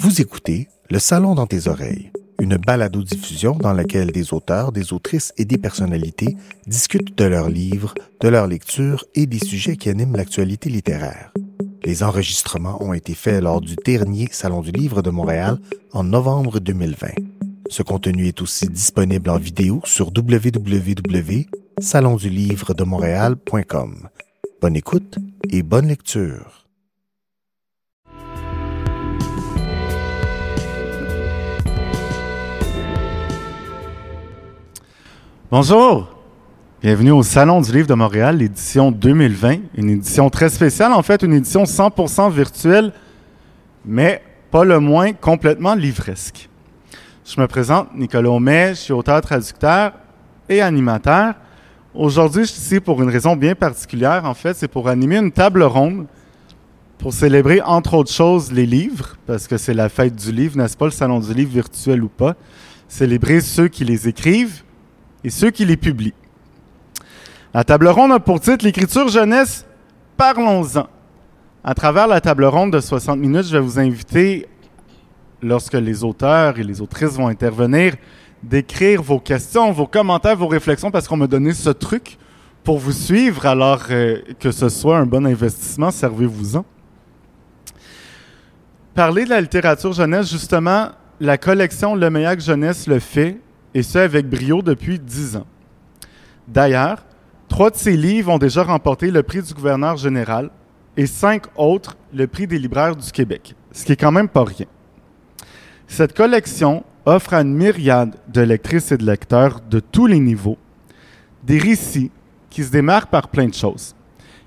Vous écoutez Le Salon dans tes oreilles, une balado-diffusion dans laquelle des auteurs, des autrices et des personnalités discutent de leurs livres, de leurs lectures et des sujets qui animent l'actualité littéraire. Les enregistrements ont été faits lors du dernier Salon du Livre de Montréal en novembre 2020. Ce contenu est aussi disponible en vidéo sur www.salondulivredemontréal.com. Bonne écoute et bonne lecture. Bonjour! Bienvenue au Salon du Livre de Montréal, l'édition 2020. Une édition très spéciale, en fait, une édition 100% virtuelle, mais pas le moins complètement livresque. Je me présente, Nicolas Homais, je suis auteur, traducteur et animateur. Aujourd'hui, je suis ici pour une raison bien particulière. En fait, c'est pour animer une table ronde pour célébrer, entre autres choses, les livres, parce que c'est la fête du livre, n'est-ce pas, le Salon du Livre virtuel ou pas? Célébrer ceux qui les écrivent et ceux qui les publient. La table ronde a pour titre L'écriture jeunesse, parlons-en. À travers la table ronde de 60 minutes, je vais vous inviter, lorsque les auteurs et les autrices vont intervenir, d'écrire vos questions, vos commentaires, vos réflexions, parce qu'on m'a donné ce truc pour vous suivre, alors euh, que ce soit un bon investissement, servez-vous-en. Parler de la littérature jeunesse, justement, la collection Le Meillac Jeunesse le fait, et ce avec brio depuis dix ans. D'ailleurs, trois de ces livres ont déjà remporté le prix du gouverneur général et cinq autres le prix des libraires du Québec, ce qui est quand même pas rien. Cette collection offre à une myriade de lectrices et de lecteurs de tous les niveaux des récits qui se démarquent par plein de choses,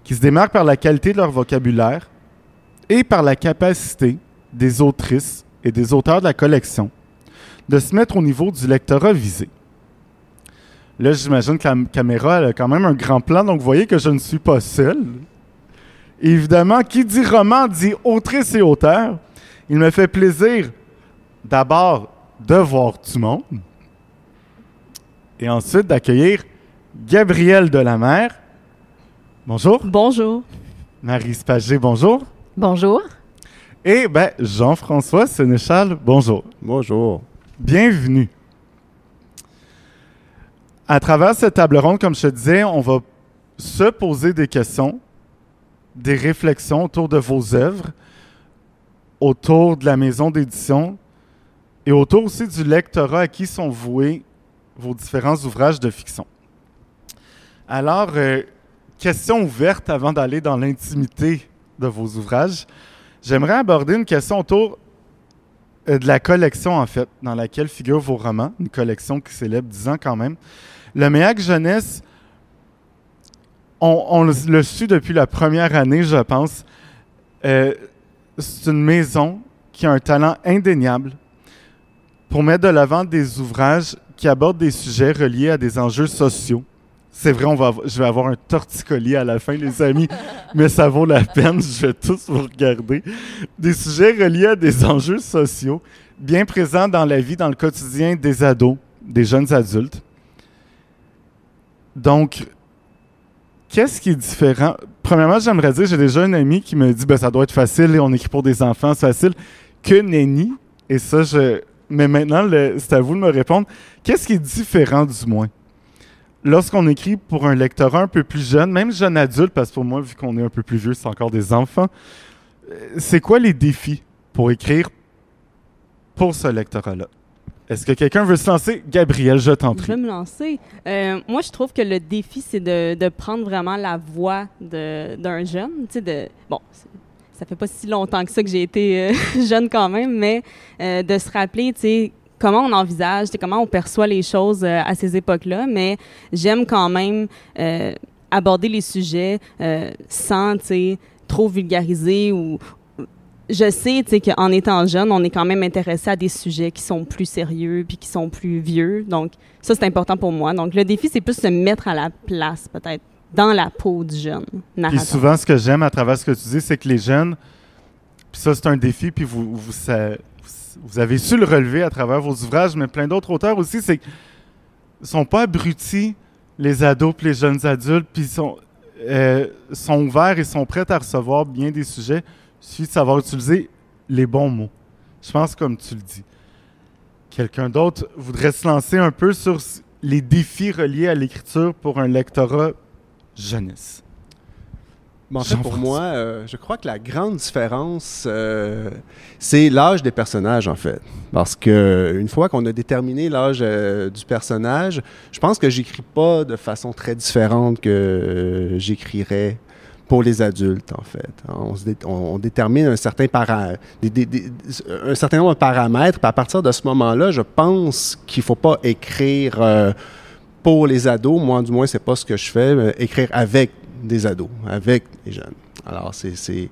qui se démarquent par la qualité de leur vocabulaire et par la capacité des autrices et des auteurs de la collection de se mettre au niveau du lectorat visé. Là, j'imagine que la caméra a quand même un grand plan, donc vous voyez que je ne suis pas seul. évidemment, qui dit roman dit autrice et auteur. Il me fait plaisir d'abord de voir tout le monde et ensuite d'accueillir Gabrielle Delamer. Bonjour. Bonjour. Marie Spagé, bonjour. Bonjour. Et ben, Jean-François Sénéchal, bonjour. Bonjour. Bienvenue. À travers cette table ronde, comme je te disais, on va se poser des questions, des réflexions autour de vos œuvres, autour de la maison d'édition et autour aussi du lectorat à qui sont voués vos différents ouvrages de fiction. Alors, euh, question ouverte avant d'aller dans l'intimité de vos ouvrages. J'aimerais aborder une question autour euh, de la collection, en fait, dans laquelle figurent vos romans, une collection qui célèbre 10 ans quand même. Le Méac Jeunesse, on, le su depuis la première année, je pense. Euh, c'est une maison qui a un talent indéniable pour mettre de l'avant des ouvrages qui abordent des sujets reliés à des enjeux sociaux. C'est vrai, on va, je vais avoir un torticolis à la fin, les amis, mais ça vaut la peine. Je vais tous vous regarder. Des sujets reliés à des enjeux sociaux bien présents dans la vie, dans le quotidien des ados, des jeunes adultes. Donc, qu'est-ce qui est différent? Premièrement, j'aimerais dire, j'ai déjà un ami qui me dit, ben, ça doit être facile et on écrit pour des enfants, c'est facile. Que nenni. Et ça, je. Mais maintenant, c'est à vous de me répondre. Qu'est-ce qui est différent, du moins? Lorsqu'on écrit pour un lectorat un peu plus jeune, même jeune adulte, parce que pour moi, vu qu'on est un peu plus vieux, c'est encore des enfants, euh, c'est quoi les défis pour écrire pour ce lectorat-là? Est-ce que quelqu'un veut se lancer? Gabriel, je t'en prie. Je vais me lancer. Euh, moi, je trouve que le défi, c'est de, prendre vraiment la voix d'un jeune. Tu sais, de, bon, ça fait pas si longtemps que ça que j'ai été euh, jeune quand même, mais de se rappeler, tu sais, comment on envisage, comment on perçoit les choses euh, à ces époques-là, mais j'aime quand même euh, aborder les sujets euh, sans, trop vulgariser ou je sais, qu'en étant jeune, on est quand même intéressé à des sujets qui sont plus sérieux puis qui sont plus vieux. Donc, ça, c'est important pour moi. Donc, le défi, c'est plus se mettre à la place, peut-être, dans la peau du jeune narrateur. Puis souvent, ce que j'aime à travers ce que tu dis, c'est que les jeunes, puis ça, c'est un défi, puis vous, vous, ça, vous avez su le relever à travers vos ouvrages, mais plein d'autres auteurs aussi, c'est ne sont pas abrutis, les ados les jeunes adultes, puis sont, euh, sont ouverts et sont prêts à recevoir bien des sujets. Il suffit de savoir utiliser les bons mots. Je pense comme tu le dis. Quelqu'un d'autre voudrait se lancer un peu sur les défis reliés à l'écriture pour un lectorat jeunesse. En fait, pour moi, euh, je crois que la grande différence, euh, c'est l'âge des personnages, en fait. Parce que une fois qu'on a déterminé l'âge euh, du personnage, je pense que j'écris pas de façon très différente que j'écrirais pour les adultes, en fait. On, détermine un certain, un certain nombre de paramètres, puis à partir de ce moment-là, je pense qu'il ne faut pas écrire pour les ados. Moi, du moins, c'est pas ce que je fais, mais écrire avec des ados, avec les jeunes. Alors, c'est ce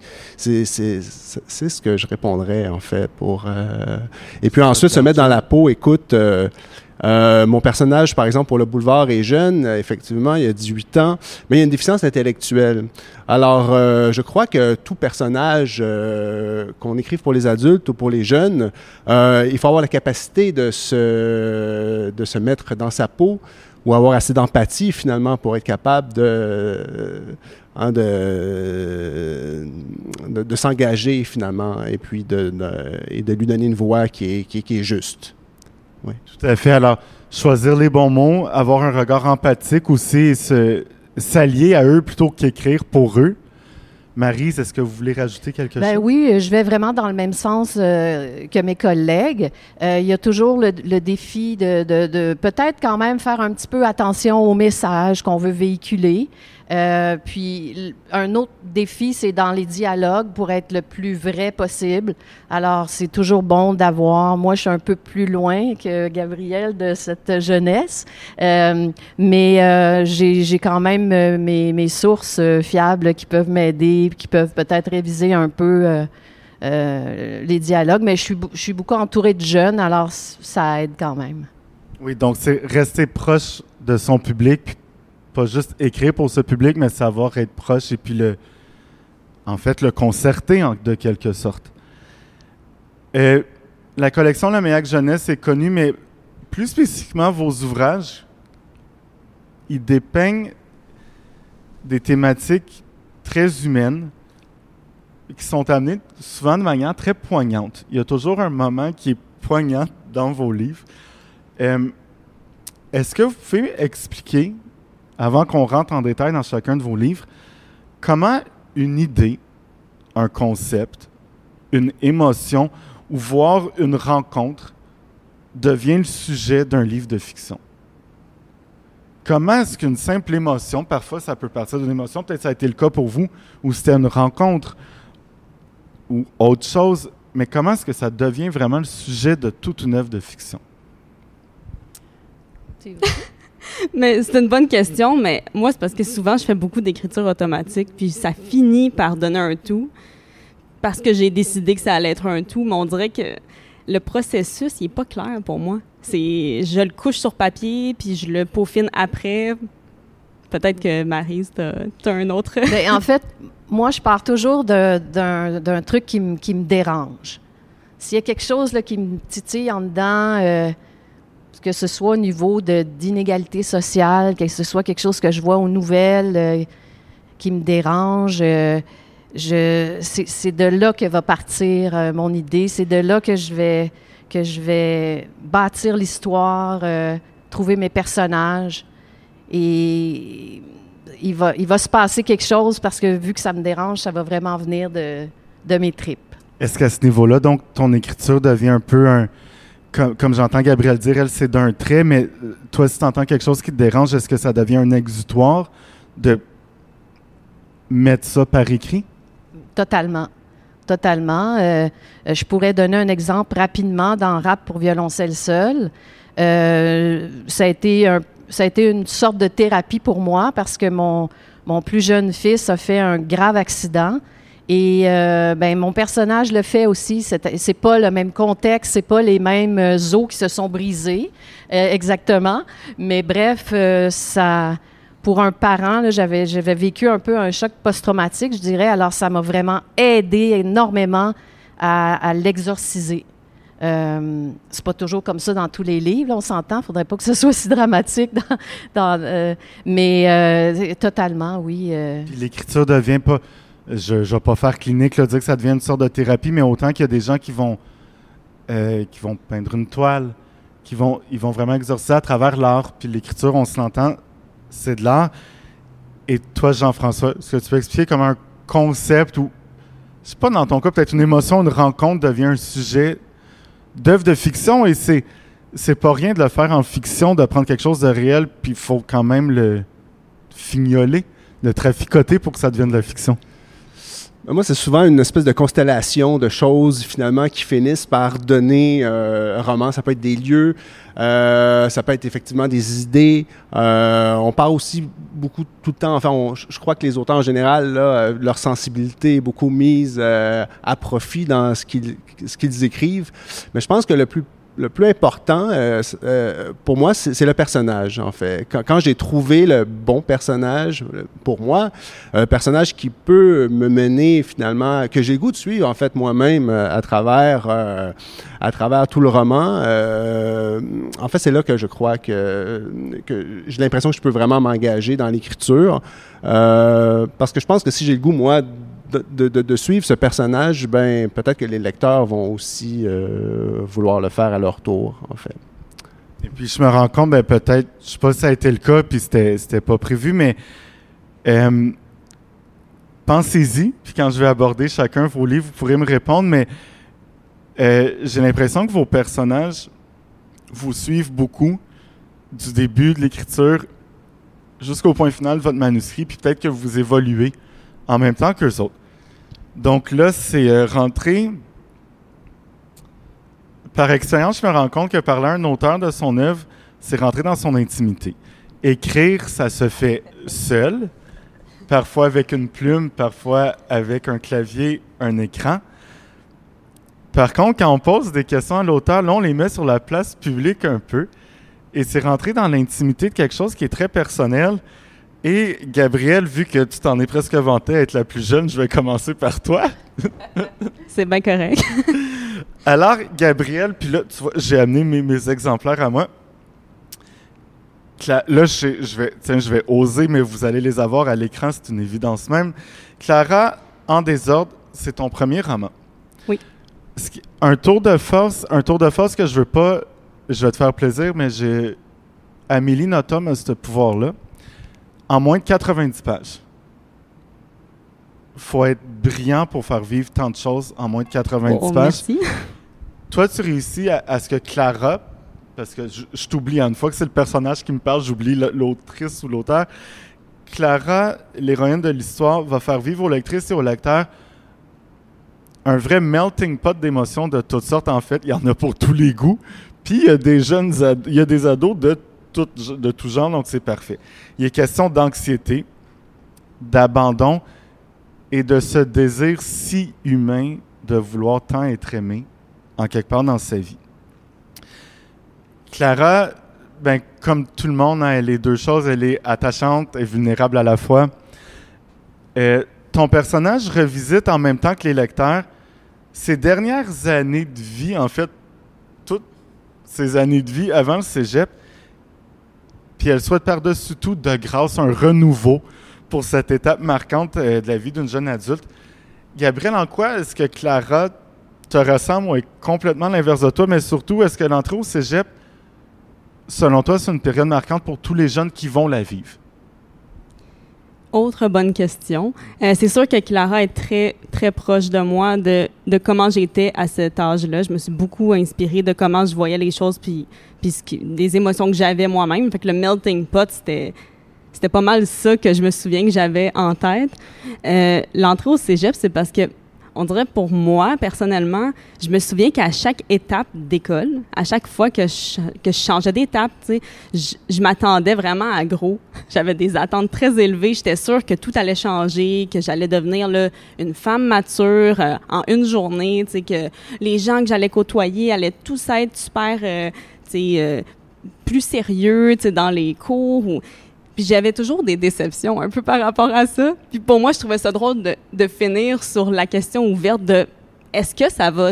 que je répondrais, en fait, pour... Euh, et puis ensuite, se mettre dans la peau, écoute... Euh, euh, mon personnage, par exemple, pour le boulevard est jeune, effectivement, il a 18 ans, mais il a une déficience intellectuelle. Alors, je crois que tout personnage qu'on écrive pour les adultes ou pour les jeunes, il faut avoir la capacité de se, de se mettre dans sa peau ou avoir assez d'empathie, finalement, pour être capable de... Hein, de, de, s'engager finalement et puis de, et de lui donner une voix qui est, qui, qui est juste. Oui. Tout à fait. Alors, choisir les bons mots, avoir un regard empathique aussi, s'allier à eux plutôt qu'écrire pour eux. Marise, est-ce que vous voulez rajouter quelque ben chose? Oui, je vais vraiment dans le même sens euh, que mes collègues. Euh, il y a toujours le, défi de, de peut-être quand même faire un petit peu attention au message qu'on veut véhiculer. Euh, puis un autre défi, c'est dans les dialogues pour être le plus vrai possible. Alors, c'est toujours bon d'avoir. Moi, je suis un peu plus loin que Gabriel de cette jeunesse, euh, mais euh, j'ai quand même mes, sources fiables qui peuvent m'aider, qui peuvent peut-être réviser un peu. les dialogues, mais je suis, je suis beaucoup entourée de jeunes, alors ça aide quand même. Oui, donc c'est rester proche de son public, pas juste écrire pour ce public, mais savoir être proche et puis le, en fait, le concerter de quelque sorte. Euh, la collection La Meilleure Jeunesse est connue, mais plus spécifiquement, vos ouvrages, ils dépeignent des thématiques très humaines qui sont amenées souvent de manière très poignante. Il y a toujours un moment qui est poignant dans vos livres. Euh, est-ce que vous pouvez expliquer avant qu'on rentre en détail dans chacun de vos livres, comment une idée, un concept, une émotion ou voire une rencontre devient le sujet d'un livre de fiction? Comment est-ce qu'une simple émotion, parfois ça peut partir d'une émotion, peut-être ça a été le cas pour vous, ou c'était une rencontre ou autre chose, mais comment est-ce que ça devient vraiment le sujet de toute une œuvre de fiction? Mais c'est une bonne question, mais moi, c'est parce que souvent, je fais beaucoup d'écriture automatique, puis ça finit par donner un tout, parce que j'ai décidé que ça allait être un tout, mais on dirait que le processus, il n'est pas clair pour moi. C'est, je le couche sur papier, puis je le peaufine après. Peut-être que Marise, tu as, un autre. Ben, en fait, moi, je pars toujours d'un truc qui, me dérange. S'il y a quelque chose là, qui me titille en dedans, euh, que ce soit au niveau d'inégalité sociale, que ce soit quelque chose que je vois aux nouvelles euh, qui me dérange. Euh, c'est de là que va partir euh, mon idée. C'est de là que je vais, que je vais bâtir l'histoire, trouver mes personnages. Et il va, il va se passer quelque chose parce que vu que ça me dérange, ça va vraiment venir de, de mes tripes. Est-ce qu'à ce niveau-là, donc, ton écriture devient un peu un, comme, j'entends Gabriel dire, elle, c'est d'un trait, mais euh, toi, si tu entends quelque chose qui te dérange, est-ce que ça devient un exutoire de mettre ça par écrit? Totalement. Totalement. Euh, euh, je pourrais donner un exemple rapidement dans Rap pour violoncelle seul. ça, a été un, ça a été une sorte de thérapie pour moi parce que mon, mon plus jeune fils a fait un grave accident. Et euh, ben, mon personnage le fait aussi. C'est pas le même contexte, c'est pas les mêmes euh, os qui se sont brisés euh, exactement. Mais bref, ça, pour un parent, j'avais j'avais vécu un peu un choc post-traumatique, je dirais. Alors ça m'a vraiment aidé énormément à, l'exorciser. Euh, c'est pas toujours comme ça dans tous les livres, on s'entend. Faudrait pas que ce soit si dramatique, mais totalement, oui. L'écriture devient pas je ne vais pas faire clinique, là, dire que ça devient une sorte de thérapie, mais autant qu'il y a des gens qui vont euh, peindre une toile, qui vont, ils vont vraiment exorciser à travers l'art. Puis l'écriture, on se l'entend, c'est de l'art. Et toi, Jean-François, est-ce que tu peux expliquer comment un concept ou, je sais pas dans ton cas, peut-être une émotion, une rencontre devient un sujet d'œuvre de fiction et c'est c'est pas rien de le faire en fiction, de prendre quelque chose de réel, puis il faut quand même le fignoler, le traficoter pour que ça devienne de la fiction. Moi, c'est souvent une espèce de constellation de choses finalement qui finissent par donner euh, un roman. Ça peut être des lieux, euh, ça peut être effectivement des idées. Euh, on parle aussi beaucoup tout le temps. Enfin, je crois que les auteurs en général, là, leur sensibilité est beaucoup mise à profit dans ce qu'ils ce qu'ils écrivent. Mais je pense que le plus le plus important euh, euh, pour moi, c'est le personnage, en fait. Quand, j'ai trouvé le bon personnage, pour moi, un personnage qui peut me mener finalement, que j'ai le goût de suivre, en fait, moi-même, euh, à travers, à travers tout le roman, en fait, c'est là que je crois que j'ai l'impression que je peux vraiment m'engager dans l'écriture. parce que je pense que si j'ai le goût, moi, de, suivre ce personnage, ben peut-être que les lecteurs vont aussi euh, vouloir le faire à leur tour, en fait. Et puis je me rends compte, ben peut-être, je sais pas si ça a été le cas, puis c'était, c'était pas prévu, mais euh, pensez-y, puis quand je vais aborder chacun vos livres, vous pourrez me répondre, mais euh, j'ai l'impression que vos personnages vous suivent beaucoup du début de l'écriture jusqu'au point final de votre manuscrit, puis peut-être que vous évoluez en même temps qu'eux autres. Donc là, c'est euh, rentré. Par expérience, je me rends compte que parler à un auteur de son œuvre, c'est rentrer dans son intimité. Écrire, ça se fait seul, parfois avec une plume, parfois avec un clavier, un écran. Par contre, quand on pose des questions à l'auteur, là, on les met sur la place publique un peu. Et c'est rentrer dans l'intimité de quelque chose qui est très personnel et Gabrielle, vu que tu t'en es presque vanté à être la plus jeune, je vais commencer par toi. C'est bien correct. Alors, Gabrielle, puis là, tu vois, j'ai amené mes, exemplaires à moi. là, je, vais, tiens, je vais oser, mais vous allez les avoir à l'écran, c'est une évidence même. Clara, en désordre, c'est ton premier roman. Oui. Un tour de force, un tour de force que je veux pas, je vais te faire plaisir, mais j'ai Amélie Nothomb a ce pouvoir-là en moins de 90 pages. faut être brillant pour faire vivre tant de choses en moins de 90 pages. Merci. Toi, tu réussis à, ce que Clara, parce que je, t'oublie, une fois que c'est le personnage qui me parle, j'oublie l'autrice ou l'auteur. Clara, l'héroïne de l'histoire, va faire vivre aux lectrices et aux lecteurs un vrai melting pot d'émotions de toutes sortes. En fait, il y en a pour tous les goûts. Puis il y a des jeunes, il y a des ados de de tout genre, donc c'est parfait. Il est question d'anxiété, d'abandon et de ce désir si humain de vouloir tant être aimé en quelque part dans sa vie. Clara, ben, comme tout le monde, hein, elle est deux choses. Elle est attachante et vulnérable à la fois. Euh, ton personnage revisite en même temps que les lecteurs ses dernières années de vie, en fait, toutes ses années de vie avant le cégep, puis elle souhaite par-dessus tout de grâce un renouveau pour cette étape marquante euh, de la vie d'une jeune adulte. Gabriel, en quoi est-ce que Clara te ressemble ou est complètement l'inverse de toi, mais surtout, est-ce que l'entrée au cégep, selon toi, c'est une période marquante pour tous les jeunes qui vont la vivre? Autre bonne question. Euh, c'est sûr que Clara est très, très proche de moi, de, de comment j'étais à cet âge-là. Je me suis beaucoup inspirée de comment je voyais les choses, puis, puis des émotions que j'avais moi-même. Fait que le melting pot, c'était, c'était pas mal ça que je me souviens que j'avais en tête. Euh, l'entrée au cégep, c'est parce que on dirait pour moi, personnellement, je me souviens qu'à chaque étape d'école, à chaque fois que je, changeais d'étape, je, je m'attendais vraiment à gros. J'avais des attentes très élevées. J'étais sûre que tout allait changer, que j'allais devenir une femme mature euh, en une journée, que les gens que j'allais côtoyer allaient tous être super, euh, euh, plus sérieux dans les cours. Ou, j'avais toujours des déceptions un peu par rapport à ça. Puis pour moi, je trouvais ça drôle de, finir sur la question ouverte de est-ce que ça va.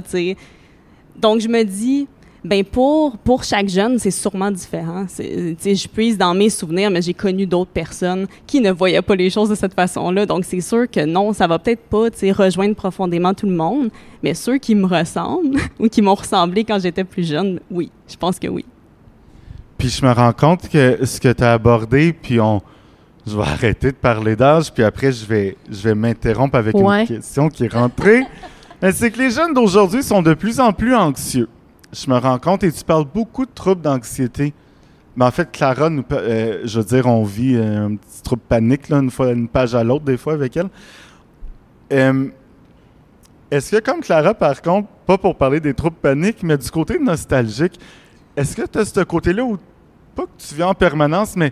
Donc je me dis, Ben pour, chaque jeune, c'est sûrement différent. Je puise dans mes souvenirs, mais j'ai connu d'autres personnes qui ne voyaient pas les choses de cette façon-là. Donc, c'est sûr que non, ça va peut-être pas rejoindre profondément tout le monde, mais ceux qui me ressemblent ou qui m'ont ressemblé quand j'étais plus jeune, oui, je pense que oui. Puis je me rends compte que ce que tu as abordé, puis on, je vais arrêter de parler d'âge, puis après je vais, je vais m'interrompre avec Ouais. une question qui est rentrée. Mais c'est que les jeunes d'aujourd'hui sont de plus en plus anxieux. Je me rends compte et tu parles beaucoup de troubles d'anxiété. Mais en fait, Clara, nous, euh, je veux dire, on vit euh, un petit trouble panique, là, une fois une page à l'autre, des fois, avec elle. Euh, est-ce que, comme Clara, par contre, pas pour parler des troubles paniques, mais du côté nostalgique, est-ce que tu as ce côté-là où, pas que tu viens en permanence, mais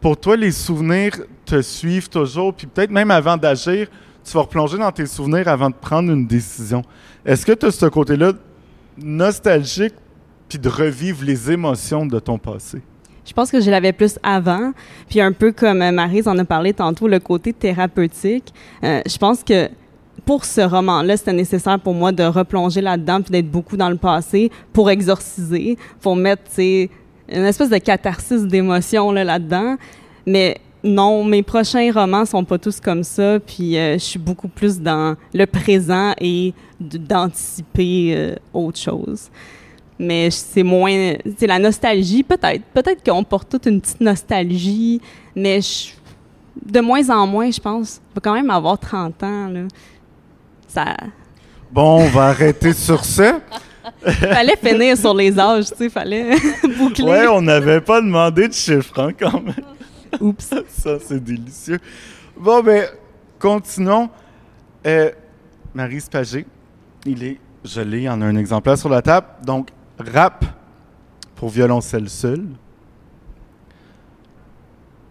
pour toi, les souvenirs te suivent toujours, puis peut-être même avant d'agir, tu vas replonger dans tes souvenirs avant de prendre une décision. Est-ce que tu as ce côté-là nostalgique, puis de revivre les émotions de ton passé? Je pense que je l'avais plus avant, puis un peu comme euh, Maryse en a parlé tantôt, le côté thérapeutique. Euh, je pense que pour ce roman-là, c'était nécessaire pour moi de replonger là-dedans puis d'être beaucoup dans le passé pour exorciser, pour mettre, une espèce de catharsis d'émotions là, là-dedans. Mais non, mes prochains romans sont pas tous comme ça, puis euh, je suis beaucoup plus dans le présent et d'anticiper euh, autre chose. Mais c'est moins. C'est la nostalgie, peut-être. Peut-être qu'on porte toute une petite nostalgie, mais je- de moins en moins, je pense. Il va quand même avoir 30 ans, là. Ça. Bon, on va arrêter sur ça. Fallait finir sur les âges, tu sais, fallait boucler. Ouais, on n'avait pas demandé de chiffres, hein, quand même. Oups. Ça, c'est délicieux. Bon, ben, continuons. Euh, Marie Pagé, il est, je l'ai, il y en a un exemplaire sur la table. Donc, rap pour violoncelle seul.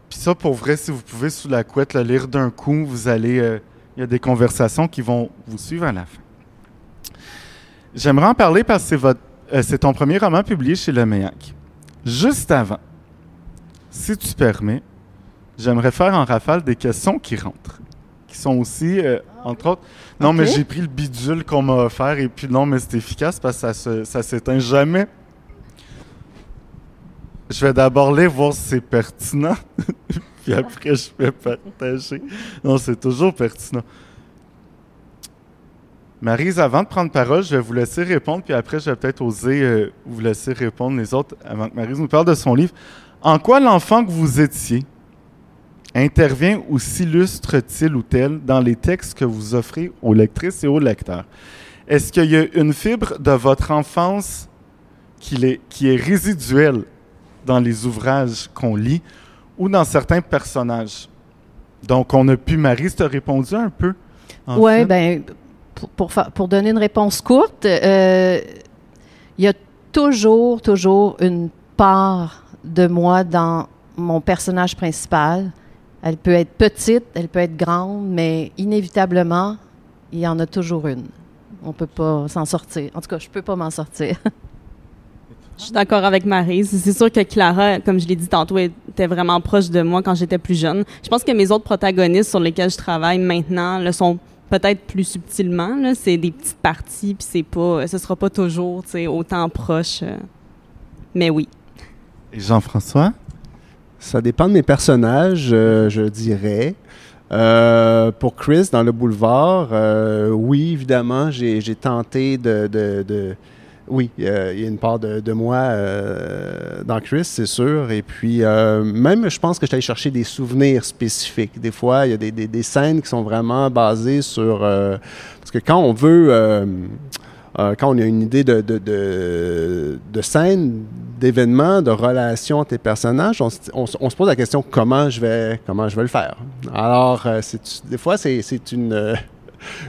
Puis ça, pour vrai, si vous pouvez, sous la couette, le lire d'un coup, vous allez... euh, Il y a des conversations qui vont vous suivre à la fin. J'aimerais en parler parce que c'est, votre, euh, c'est ton premier roman publié chez Le Méac. Juste avant, si tu permets, j'aimerais faire en rafale des questions qui rentrent, qui sont aussi, euh, entre autres... Non, mais j'ai pris le bidule qu'on m'a offert et puis non, mais c'est efficace parce que ça, se, ça s'éteint jamais. Je vais d'abord les voir si c'est pertinent, puis après je vais partager. Non, c'est toujours pertinent. Marise, avant de prendre parole, je vais vous laisser répondre, puis après je vais peut-être oser euh, vous laisser répondre les autres avant que Marise nous parle de son livre. En quoi l'enfant que vous étiez intervient ou s'illustre-t-il ou tel dans les textes que vous offrez aux lectrices et aux lecteurs? Est-ce qu'il y a une fibre de votre enfance qui est résiduelle dans les ouvrages qu'on lit ou dans certains personnages? Donc, on a pu, Marie, tu as répondu un peu. Oui, fait. ben pour, pour, donner une réponse courte, euh, il y a toujours, toujours une part de moi dans mon personnage principal. Elle peut être petite, elle peut être grande, mais inévitablement, il y en a toujours une. On peut pas s'en sortir. En tout cas, je peux pas m'en sortir. Je suis d'accord avec Maryse. C'est sûr que Clara, comme je l'ai dit tantôt, était vraiment proche de moi quand j'étais plus jeune. Je pense que mes autres protagonistes sur lesquels je travaille maintenant le sont peut-être plus subtilement. C'est des petites parties, puis c'est pas, ce sera pas toujours, autant proche. euh. Mais oui. Et Jean-François? Ça dépend de mes personnages, euh, je dirais. Euh, pour Chris, dans le boulevard, euh, oui, évidemment, j'ai j'ai tenté de... de- de- oui, il y a une part de, moi euh, dans Chris, c'est sûr. Et puis, euh, même, je pense que allé chercher des souvenirs spécifiques. Des fois, il y a des, scènes qui sont vraiment basées sur... euh, parce que quand on veut... quand on a une idée de, de, de, scène, d'événements, de relations entre personnages, on, on se- pose la question comment je vais, comment je vais le faire? Alors, des fois, c'est une,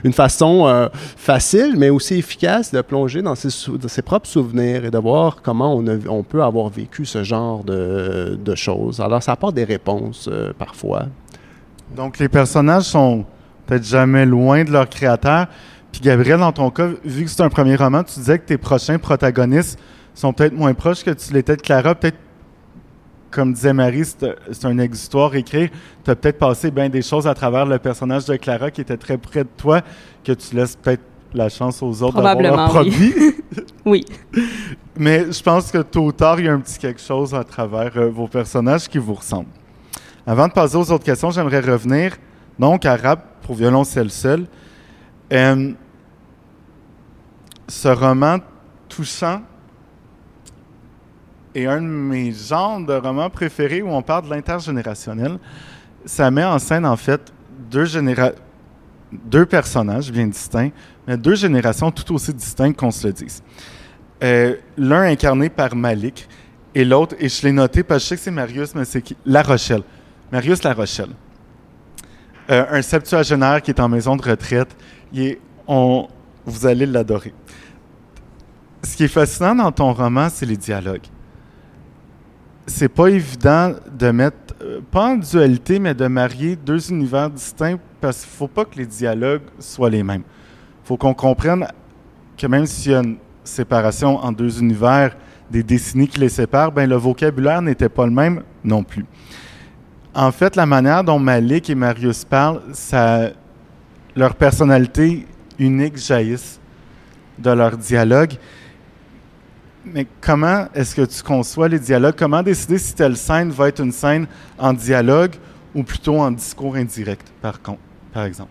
une façon euh, facile, mais aussi efficace de plonger dans ses, propres souvenirs et de voir comment on, peut avoir vécu ce genre de, de choses. Alors, ça apporte des réponses euh, parfois. Donc, les personnages sont peut-être jamais loin de leur créateur. Puis, Gabriel, dans ton cas, vu que c'est un premier roman, tu disais que tes prochains protagonistes sont peut-être moins proches que tu l'étais de Clara. Peut-être, comme disait Marie, c'est un exutoire écrit. Tu as peut-être passé bien des choses à travers le personnage de Clara qui était très près de toi, que tu laisses peut-être la chance aux autres d'avoir leur Probablement, oui. produit. Oui. Mais je pense que tôt ou tard, il y a un petit quelque chose à travers euh, vos personnages qui vous ressemblent. Avant de passer aux autres questions, j'aimerais revenir donc à Rap pour violoncelle seul. Euh, ce roman touchant est un de mes genres de romans préférés où on parle de l'intergénérationnel. Ça met en scène, en fait, deux, généra deux personnages bien distincts, mais deux générations tout aussi distinctes qu'on se le dise. Euh, L'un incarné par Malik et l'autre, et je l'ai noté parce que je sais que c'est Marius, mais c'est qui? La Rochelle. Marius La Rochelle. Euh, un septuagénaire qui est en maison de retraite. Il est, on, vous allez l'adorer. Ce qui est fascinant dans ton roman, c'est les dialogues. C'est pas évident de mettre, euh, pas en dualité, mais de marier deux univers distincts parce qu'il faut pas que les dialogues soient les mêmes. Faut qu'on comprenne que même s'il y a une séparation en deux univers, des décennies qui les séparent, ben le vocabulaire n'était pas le même non plus. En fait, la manière dont Malik et Marius parlent, ça, leur personnalité unique jaillissent de leur dialogue. Mais comment est-ce que tu conçois les dialogues? Comment décider si telle scène va être une scène en dialogue ou plutôt en discours indirect, par, par exemple?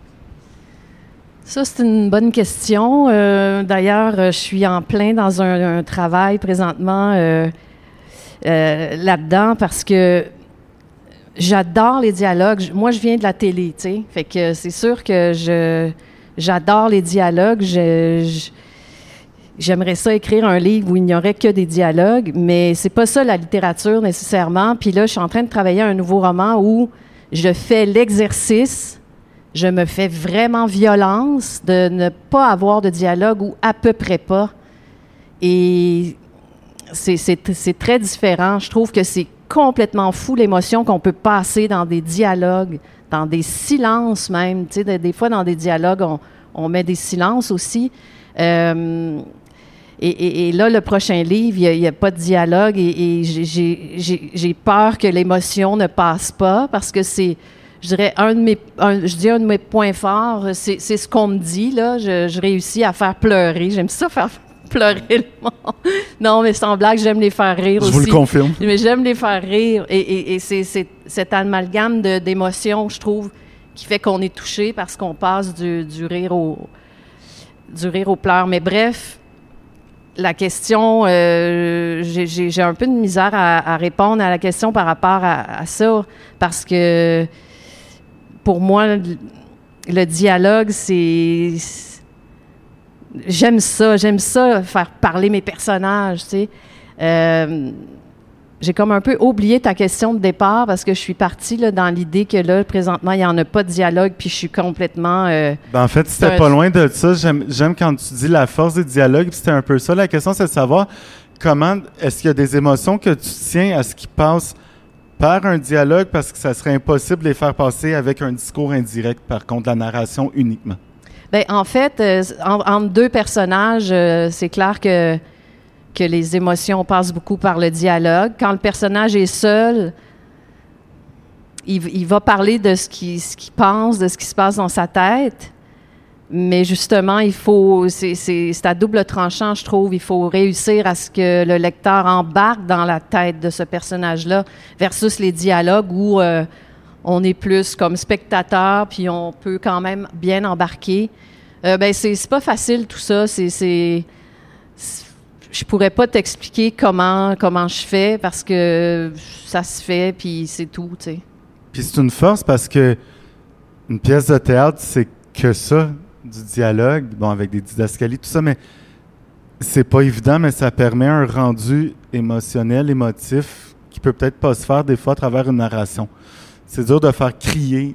Ça, c'est une bonne question. Euh, D'ailleurs, je suis en plein dans un, travail présentement euh, euh, là-dedans parce que j'adore les dialogues. Moi, je viens de la télé, tu sais. Fait que c'est sûr que j'adore les dialogues. J'aimerais ça écrire un livre où il n'y aurait que des dialogues, mais c'est pas ça la littérature nécessairement. Puis là, je suis en train de travailler un nouveau roman où je fais l'exercice, je me fais vraiment violence de ne pas avoir de dialogue ou à peu près pas. Et c'est- très différent. Je trouve que c'est complètement fou l'émotion qu'on peut passer dans des dialogues, dans des silences même. Tu sais, des, des fois, dans des dialogues, on, on met des silences aussi. Euh, et, et- et là, le prochain livre, il n'y a, pas de dialogue et, et j'ai- peur que l'émotion ne passe pas parce que c'est, je dirais, un de mes, un- je dis un de mes points forts, c'est ce qu'on me dit, là. Je, je réussis à faire pleurer. J'aime ça faire pleurer le monde. Non, mais sans blague, j'aime les faire rire Je aussi. vous le confirme. Mais j'aime les faire rire. Et, c'est cet amalgame d'émotions, je trouve, qui fait qu'on est touché parce qu'on passe du, du rire au du rire aux pleurs. Mais bref, la question, euh, j'ai- un peu de misère à, répondre à la question par rapport à, ça parce que pour moi, le, le dialogue, c'est j'aime ça, j'aime ça faire parler mes personnages, tu sais. Euh, j'ai comme un peu oublié ta question de départ parce que je suis partie là, dans l'idée que là, présentement, il n'y en a pas de dialogue, puis je suis complètement. euh, Ben, en fait, c'était un- pas loin de ça. J'aime quand tu dis la force des dialogues, puis c'était un peu ça. La question, c'est de savoir comment est-ce qu'il y a des émotions que tu tiens à ce qui passe par un dialogue parce que ça serait impossible de les faire passer avec un discours indirect, par contre, la narration uniquement? Ben, en fait, euh, en- entre deux personnages, euh, c'est clair que, que les émotions passent beaucoup par le dialogue. Quand le personnage est seul, il, va parler de ce qu'il pense, de ce qui se passe dans sa tête. Mais justement, il faut, c'est à double tranchant, je trouve. Il faut réussir à ce que le lecteur embarque dans la tête de ce personnage-là, versus les dialogues où euh, on est plus comme spectateur, puis on peut quand même bien embarquer. Euh, ben c'est pas facile tout ça. C'est- je pourrais pas t'expliquer comment comment je fais parce que ça se fait puis c'est tout, tu sais. Puis c'est une force parce que une pièce de théâtre, c'est que ça, du dialogue, bon, avec des didascalies, tout ça, mais c'est pas évident, mais ça permet un rendu émotionnel, émotif, qui peut peut-être pas se faire des fois à travers une narration. C'est dur de faire crier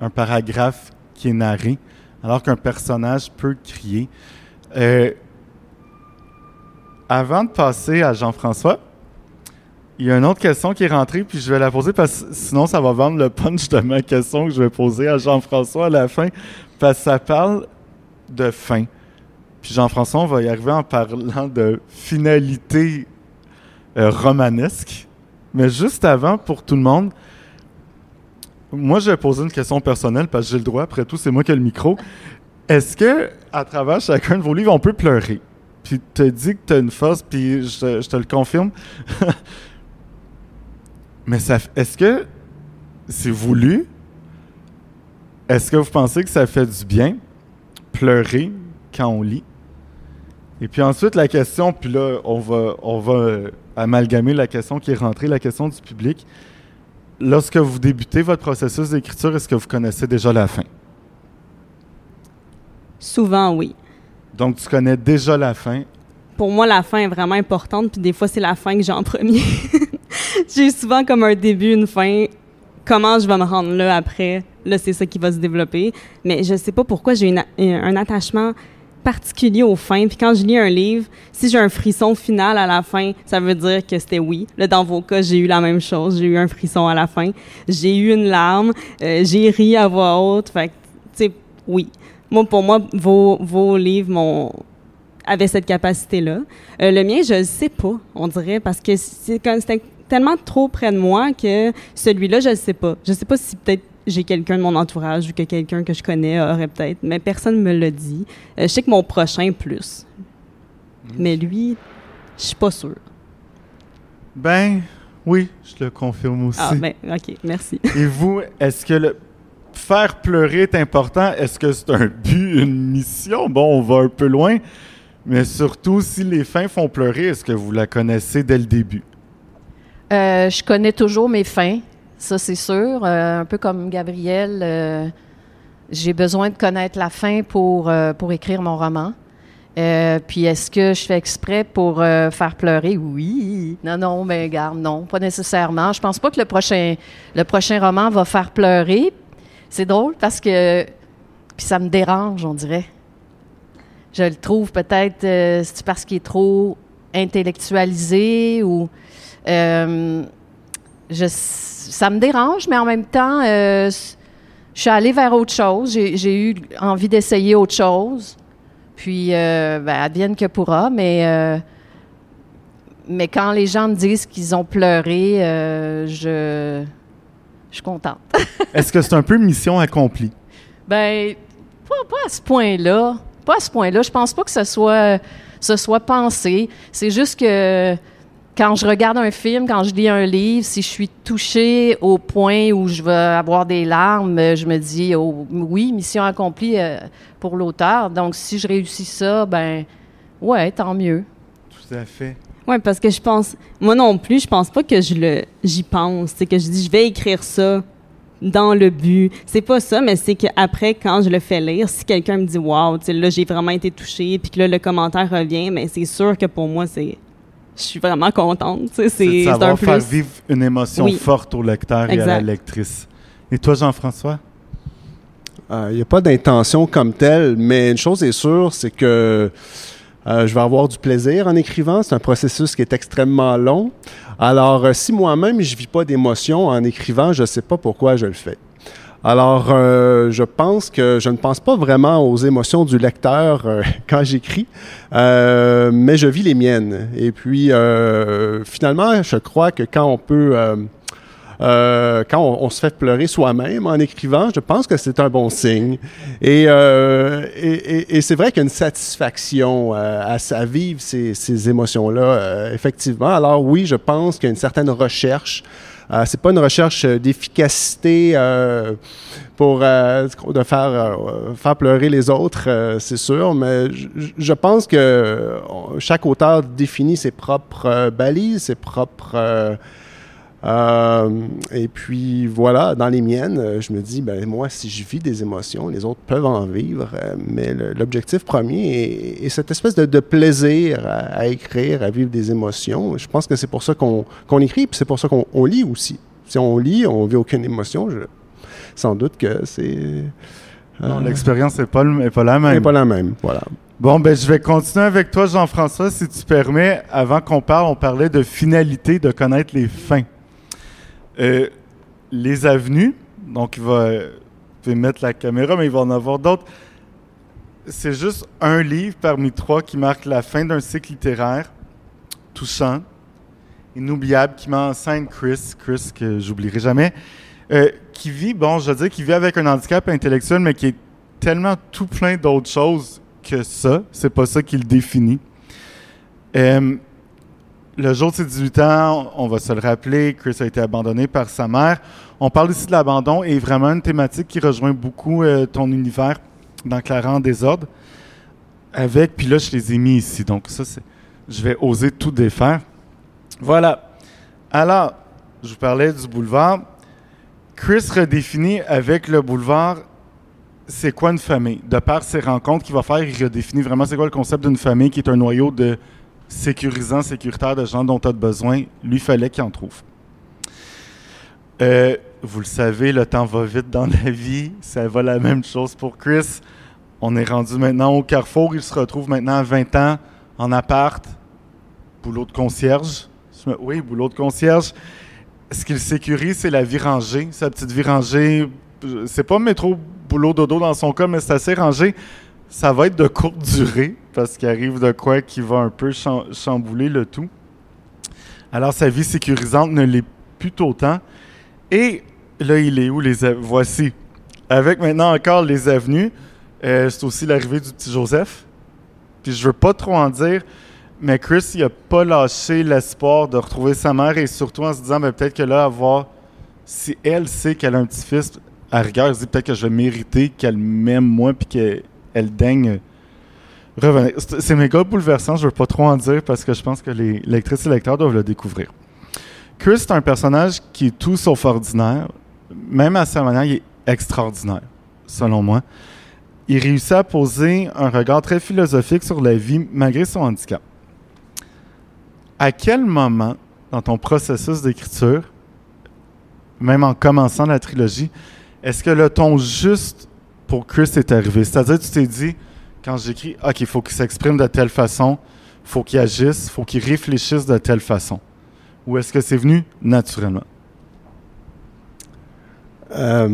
un paragraphe qui est narré, alors qu'un personnage peut crier. Euh, avant de passer à Jean-François, il y a une autre question qui est rentrée, puis je vais la poser parce que sinon ça va vendre le punch de ma question que je vais poser à Jean-François à la fin, parce que ça parle de fin. Puis Jean-François, on va y arriver en parlant de finalité euh, romanesque. Mais juste avant, pour tout le monde, moi je vais poser une question personnelle parce que j'ai le droit, après tout, c'est moi qui ai le micro. Est-ce que, à travers chacun de vos livres, on peut pleurer? Puis te dit que tu as une force, puis je, te le confirme. Mais ça, est-ce que c'est voulu? Est-ce que vous pensez que ça fait du bien pleurer quand on lit? Et puis ensuite, la question, puis là, on va, on va euh, amalgamer la question qui est rentrée, la question du public. Lorsque vous débutez votre processus d'écriture, est-ce que vous connaissez déjà la fin? Souvent, oui. Donc, tu connais déjà la fin. Pour moi, la fin est vraiment importante, puis des fois, c'est la fin que j'ai en premier. j'ai souvent comme un début, une fin. Comment je vais me rendre là après? Là, c'est ça qui va se développer. Mais je sais pas pourquoi j'ai un attachement particulier aux fins. Puis quand je lis un livre, si j'ai un frisson final à la fin, ça veut dire que c'était oui. Là, dans vos cas, j'ai eu la même chose. J'ai eu un frisson à la fin. J'ai eu une larme. Euh, j'ai ri à voix haute. Fait que, tu sais, oui. Moi, pour moi, vos, vos livres m'ont avait cette capacité-là. Euh, le mien, je ne sais pas, on dirait, parce que c'était tellement trop près de moi que celui-là, je ne sais pas. Je ne sais pas si peut-être j'ai quelqu'un de mon entourage ou que quelqu'un que je connais aurait peut-être, mais personne ne me l'a dit. Euh, je sais que mon prochain, plus. Mais lui, je suis pas sûre. Ben, oui, je le confirme aussi. Ah, ben, OK, merci. Et vous, est-ce que le faire pleurer est important? Est-ce que c'est un but, une mission? Bon, on va un peu loin. Mais surtout, si les fins font pleurer, est-ce que vous la connaissez dès le début? Euh, je connais toujours mes fins, ça c'est sûr. Euh, un peu comme Gabriel, euh, j'ai besoin de connaître la fin pour, pour écrire mon roman. Puis est-ce que je fais exprès pour faire pleurer? Oui. Non, non, mais garde, non, pas nécessairement. Je pense pas que le prochain, le prochain roman va faire pleurer. C'est drôle parce que puis ça me dérange, on dirait. Je le trouve peut-être euh, c'est parce qu'il est trop intellectualisé ou euh, je, ça me dérange, mais en même temps, euh, je suis allée vers autre chose. J'ai eu envie d'essayer autre chose. Puis, euh, ben, advienne que pourra, mais, mais quand les gens me disent qu'ils ont pleuré, je, je suis contente. Est-ce que c'est un peu mission accomplie? Ben, pas, pas à ce point-là. Pas à ce point-là. Je pense pas que ce soit, ce soit pensé. C'est juste que quand je regarde un film, quand je lis un livre, si je suis touchée au point où je vais avoir des larmes, je me dis, oh, oui, mission accomplie euh, pour l'auteur. Donc, si je réussis ça, ben, ouais, tant mieux. Tout à fait. Oui, parce que je pense, moi non plus, je pense pas que je le, j'y pense. C'est que je dis, je vais écrire ça dans le but. C'est pas ça, mais c'est qu'après, quand je le fais lire, si quelqu'un me dit, wow, tu sais, là, j'ai vraiment été touchée, puis que là, le commentaire revient, mais c'est sûr que pour moi, c'est, je suis vraiment contente. tu sais, C'est de C'est, c'est un savoir faire vivre une émotion Oui. forte au lecteur et à la lectrice. Et toi, Jean-François? Il n'y a pas d'intention comme telle, mais une chose est sûre, c'est que euh, je vais avoir du plaisir en écrivant. C'est un processus qui est extrêmement long. Alors, euh, si moi-même, je vis pas d'émotion en écrivant, je ne sais pas pourquoi je le fais. Alors, euh, je pense que je ne pense pas vraiment aux émotions du lecteur euh, quand j'écris, euh, mais je vis les miennes. Et puis, euh, finalement, je crois que quand on peut... euh, quand on, se fait pleurer soi-même en écrivant, je pense que c'est un bon signe. Et, euh, et, et- et c'est vrai qu'il y a une satisfaction euh, à, à vivre ces, ces émotions-là, euh, effectivement. Alors oui, je pense qu'il y a une certaine recherche. Euh, c'est pas une recherche euh, d'efficacité euh, pour euh, de faire faire pleurer les autres, c'est sûr, mais je, pense que chaque auteur définit ses propres balises, ses propres euh, et puis voilà, dans les miennes, euh, je me dis, ben moi, si je vis des émotions, les autres peuvent en vivre, euh, mais l'objectif premier est, est cette espèce de, de plaisir à, à écrire, à vivre des émotions. Je pense que c'est pour ça qu'on écrit, puis c'est pour ça qu'on on lit aussi. Si on lit, on vit aucune émotion, je- sans doute que c'est euh, l'expérience n'est pas, est pas la même. n'est pas la même. Voilà. Bon, ben, je vais continuer avec toi, Jean-François, si tu permets. Avant qu'on parle, on parlait de finalité, de connaître les fins. Euh, les avenues, donc il va, mettre la caméra, mais il va en avoir d'autres. C'est juste un livre parmi trois qui marque la fin d'un cycle littéraire touchant, inoubliable, qui met en Chris, Chris que j'oublierai jamais, euh, qui vit, bon, je veux dire, qui vit avec un handicap intellectuel, mais qui est tellement tout plein d'autres choses que ça. C'est pas ça qui le définit. Euh, le jour de ses 18 ans, on va se le rappeler, Chris a été abandonné par sa mère. On parle ici de l'abandon et vraiment une thématique qui rejoint beaucoup euh, ton univers dans Clara en désordre. Avec, puis là, je les ai mis ici. Donc, ça, c'est. Je vais oser tout défaire. Voilà. Alors, je vous parlais du boulevard. Chris redéfinit avec le boulevard c'est quoi une famille? De par ses rencontres qu'il va faire, il redéfinit vraiment c'est quoi le concept d'une famille qui est un noyau de sécurisant, sécuritaire de gens dont tu as besoin. Lui, fallait qu'il en trouve. Euh, vous le savez, le temps va vite dans la vie. Ça va la même chose pour Chris. On est rendu maintenant au carrefour. Il se retrouve maintenant à 20 ans en appart, boulot de concierge. Oui, boulot de concierge. Ce qu'il sécurise, c'est la vie rangée. Sa petite vie rangée, c'est pas métro boulot dodo dans son cas, mais c'est assez rangé. Ça va être de courte durée parce qu'il arrive de quoi qui va un peu chambouler le tout. Alors sa vie sécurisante ne l'est plus autant. Et là, il est où les voici avec maintenant encore les avenues. Euh, c'est aussi l'arrivée du petit Joseph. Puis je veux pas trop en dire, mais Chris, il a pas lâché l'espoir de retrouver sa mère et surtout en se disant, ben, peut-être que là, avoir, si elle sait qu'elle a un petit-fils, à rigueur, il se dit peut-être que je vais mériter qu'elle m'aime moi puis qu'elle daigne revenir. C'est méga bouleversant, je veux pas trop en dire parce que je pense que les lectrices et lecteurs doivent le découvrir. Chris, c'est un personnage qui est tout sauf ordinaire. Même à sa manière, il est extraordinaire, selon moi il réussit à poser un regard très philosophique sur la vie malgré son handicap. À quel moment, dans ton processus d'écriture, même en commençant la trilogie, est-ce que le ton juste pour Chris est arrivé? C'est-à-dire, tu t'es dit, quand j'écris, OK, il faut qu'il s'exprime de telle façon, il faut qu'il agisse, il faut qu'il réfléchisse de telle façon. Ou est-ce que c'est venu naturellement? Euh,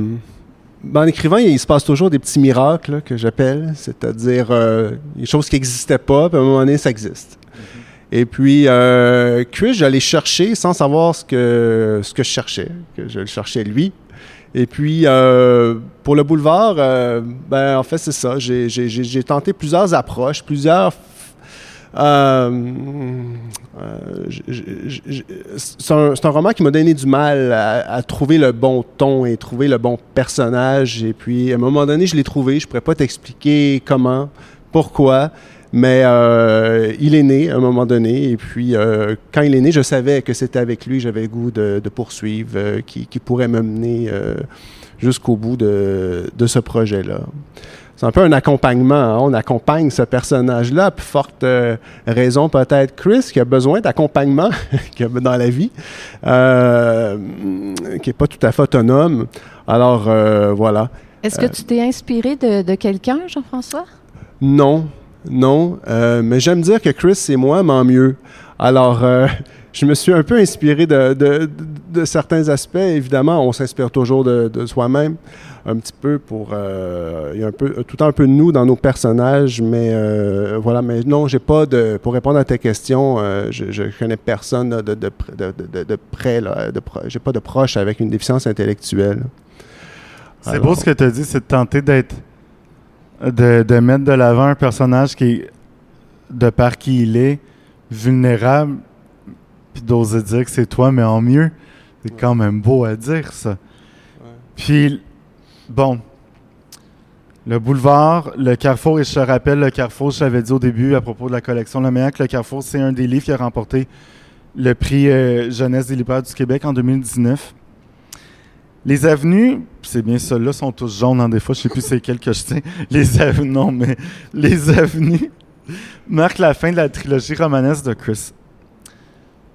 ben, en écrivant, il se passe toujours des petits miracles que j'appelle, c'est-à-dire euh, des choses qui n'existaient pas, puis à un moment donné, ça existe. Mm-hmm. Et puis, euh, j'allais chercher sans savoir ce que, ce que je cherchais, que je le cherchais lui. Et puis, euh, pour le boulevard, euh, ben, en fait, c'est ça. J'ai tenté plusieurs approches, plusieurs euh, c'est un, roman qui m'a donné du mal à, trouver le bon ton et trouver le bon personnage. Et puis, à un moment donné, je l'ai trouvé. Je pourrais pas t'expliquer comment, pourquoi. Mais euh, il est né à un moment donné, et puis quand il est né, je savais que c'était avec lui j'avais goût de, poursuivre, qui, qui, pourrait me mener jusqu'au bout de, de ce projet-là c'est un peu un accompagnement. Hein. On accompagne ce personnage-là, plus forte euh, raison peut-être Chris, qui a besoin d'accompagnement dans la vie, euh, qui n'est pas tout à fait autonome. Alors, euh, voilà. Est-ce que tu t'es inspiré de, de quelqu'un, Jean-François? Non, non. mais j'aime dire que Chris, c'est moi, mais en mieux. Alors, je me suis un peu inspiré de, de, de certains aspects. Évidemment, on s'inspire toujours de, soi-même un petit peu pour euh, il y a un peu tout un peu de nous dans nos personnages mais euh, voilà mais non j'ai pas de pour répondre à ta question euh, je, je connais personne de près là de j'ai pas de proche avec une déficience intellectuelle c'est beau ce que tu as dit c'est de tenter d'être de, de mettre de l'avant un personnage qui de par qui il est vulnérable puis d'oser dire que c'est toi, mais en mieux. C'est quand même beau à dire, ça. Puis, bon, le boulevard, le Carrefour, et je te rappelle, le Carrefour, je l'avais dit au début à propos de la collection Le Meilleur, le Carrefour, c'est un des livres qui a remporté le prix euh, Jeunesse des libraires du Québec en 2019. Les avenues, c'est bien ceux-là, sont tous jaunes, hein, des fois, je sais plus c'est quel que je tiens. Les avenues, non, mais les avenues marquent la fin de la trilogie romanesque de Chris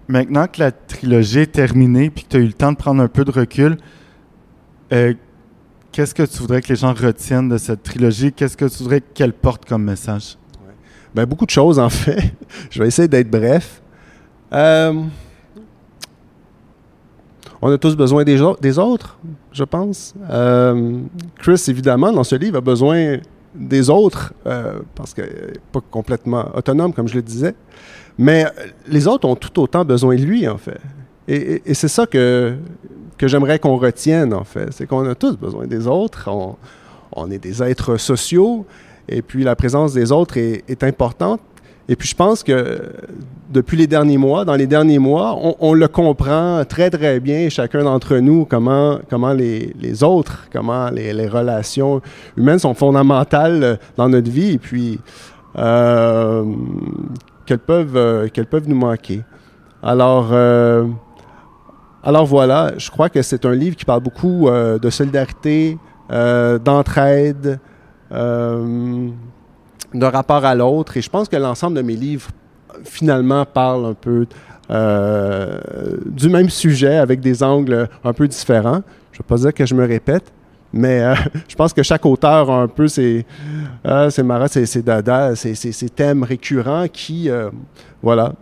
maintenant que la trilogie est terminée puis que tu as eu le temps de prendre un peu de recul, euh, qu'est-ce que tu voudrais que les gens retiennent de cette trilogie? Qu'est-ce que tu voudrais qu'elle porte comme message? Ben, beaucoup de choses, en fait. Je vais essayer d'être bref. Euh, on a tous besoin des, autres, je pense. Euh, Chris, évidemment, dans ce livre, a besoin des autres, parce qu'il n'est pas complètement autonome, comme je le disais. Mais les autres ont tout autant besoin de lui, en fait. Et, c'est ça que, que j'aimerais qu'on retienne, en fait. C'est qu'on a tous besoin des autres. On, est des êtres sociaux. Et puis la présence des autres est, importante. Et puis je pense que depuis les derniers mois, dans les derniers mois, on, le comprend très très bien, chacun d'entre nous, comment, comment les, les autres, comment les, relations humaines sont fondamentales dans notre vie et puis euh, qu'elles peuvent, euh, qu'elles peuvent nous manquer. Alors, euh, alors voilà, je crois que c'est un livre qui parle beaucoup euh, de solidarité, euh, d'entraide, euh, de rapport à l'autre. Et je pense que l'ensemble de mes livres, finalement, parlent un peu du même sujet avec des angles un peu différents. Je ne veux pas dire que je me répète, mais euh, je pense que chaque auteur a un peu ses, euh, ses marrants, ses, dada, ses, thèmes récurrents qui, euh, voilà.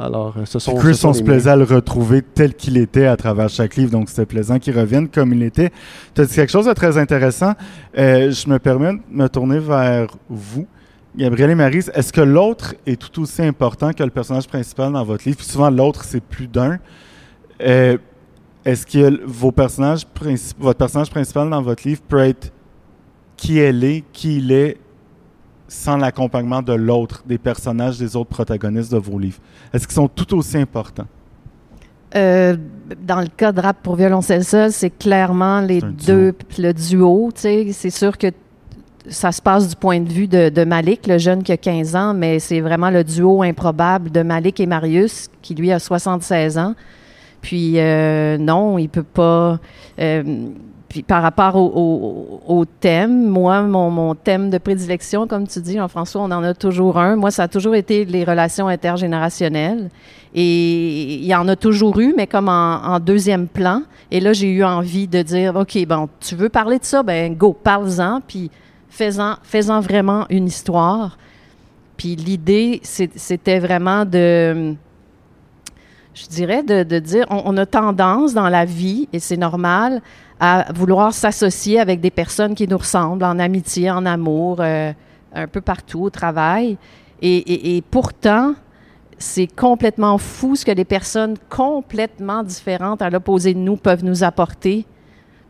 alors, ce sont. Chris, on se plaisait à le retrouver tel qu'il était à travers chaque livre, donc c'était plaisant qu'il revienne comme il était. Tu as dit quelque chose de très intéressant. je me permets de me tourner vers vous. Gabriel et Marie, est-ce que l'autre est tout aussi important que le personnage principal dans votre livre? Puis souvent, l'autre, c'est plus d'un. Est-ce que vos personnages votre personnage principal dans votre livre peut être qui elle est, qui il est, sans l'accompagnement de l'autre, des personnages, des autres protagonistes de vos livres? Est-ce qu'ils sont tout aussi importants? Euh, dans le cas de Rap pour violoncelle seul, c'est clairement les deux, le duo. C'est sûr que ça se passe du point de vue de, Malik, le jeune qui a 15 ans, mais c'est vraiment le duo improbable de Malik et Marius, qui lui a 76 ans. Puis euh, non, il peut pas. Euh, puis par rapport au, thème, moi, mon, thème de prédilection, comme tu dis, Jean-François, on en a toujours un. Moi, ça a toujours été les relations intergénérationnelles. Et il y en a toujours eu, mais comme en, deuxième plan. Et là, j'ai eu envie de dire, OK, bon, tu veux parler de ça? Ben go, parle-en, puis fais-en, fais-en vraiment une histoire. Puis l'idée, c'était vraiment de je dirais, de, dire, on, a tendance dans la vie, et c'est normal, à vouloir s'associer avec des personnes qui nous ressemblent, en amitié, en amour, euh, un peu partout au travail. Et, pourtant, c'est complètement fou ce que des personnes complètement différentes à l'opposé de nous peuvent nous apporter.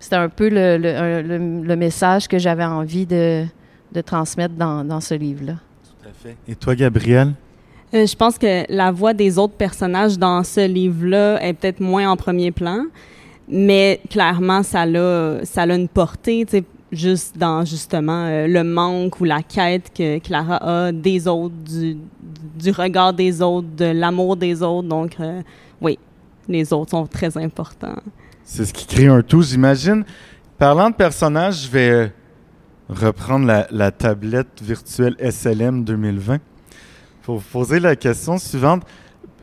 C'est un peu le, message que j'avais envie de, transmettre dans, dans ce livre-là. Tout à fait. Et toi, Gabrielle? Euh, je pense que la voix des autres personnages dans ce livre-là est peut-être moins en premier plan, mais clairement, ça a, ça a une portée, juste dans justement euh, le manque ou la quête que Clara a des autres, du, du regard des autres, de l'amour des autres. Donc, euh, oui, les autres sont très importants. C'est ce qui crée un tout, j'imagine. Parlant de personnages, je vais reprendre la, tablette virtuelle SLM 2020 pour vous poser la question suivante.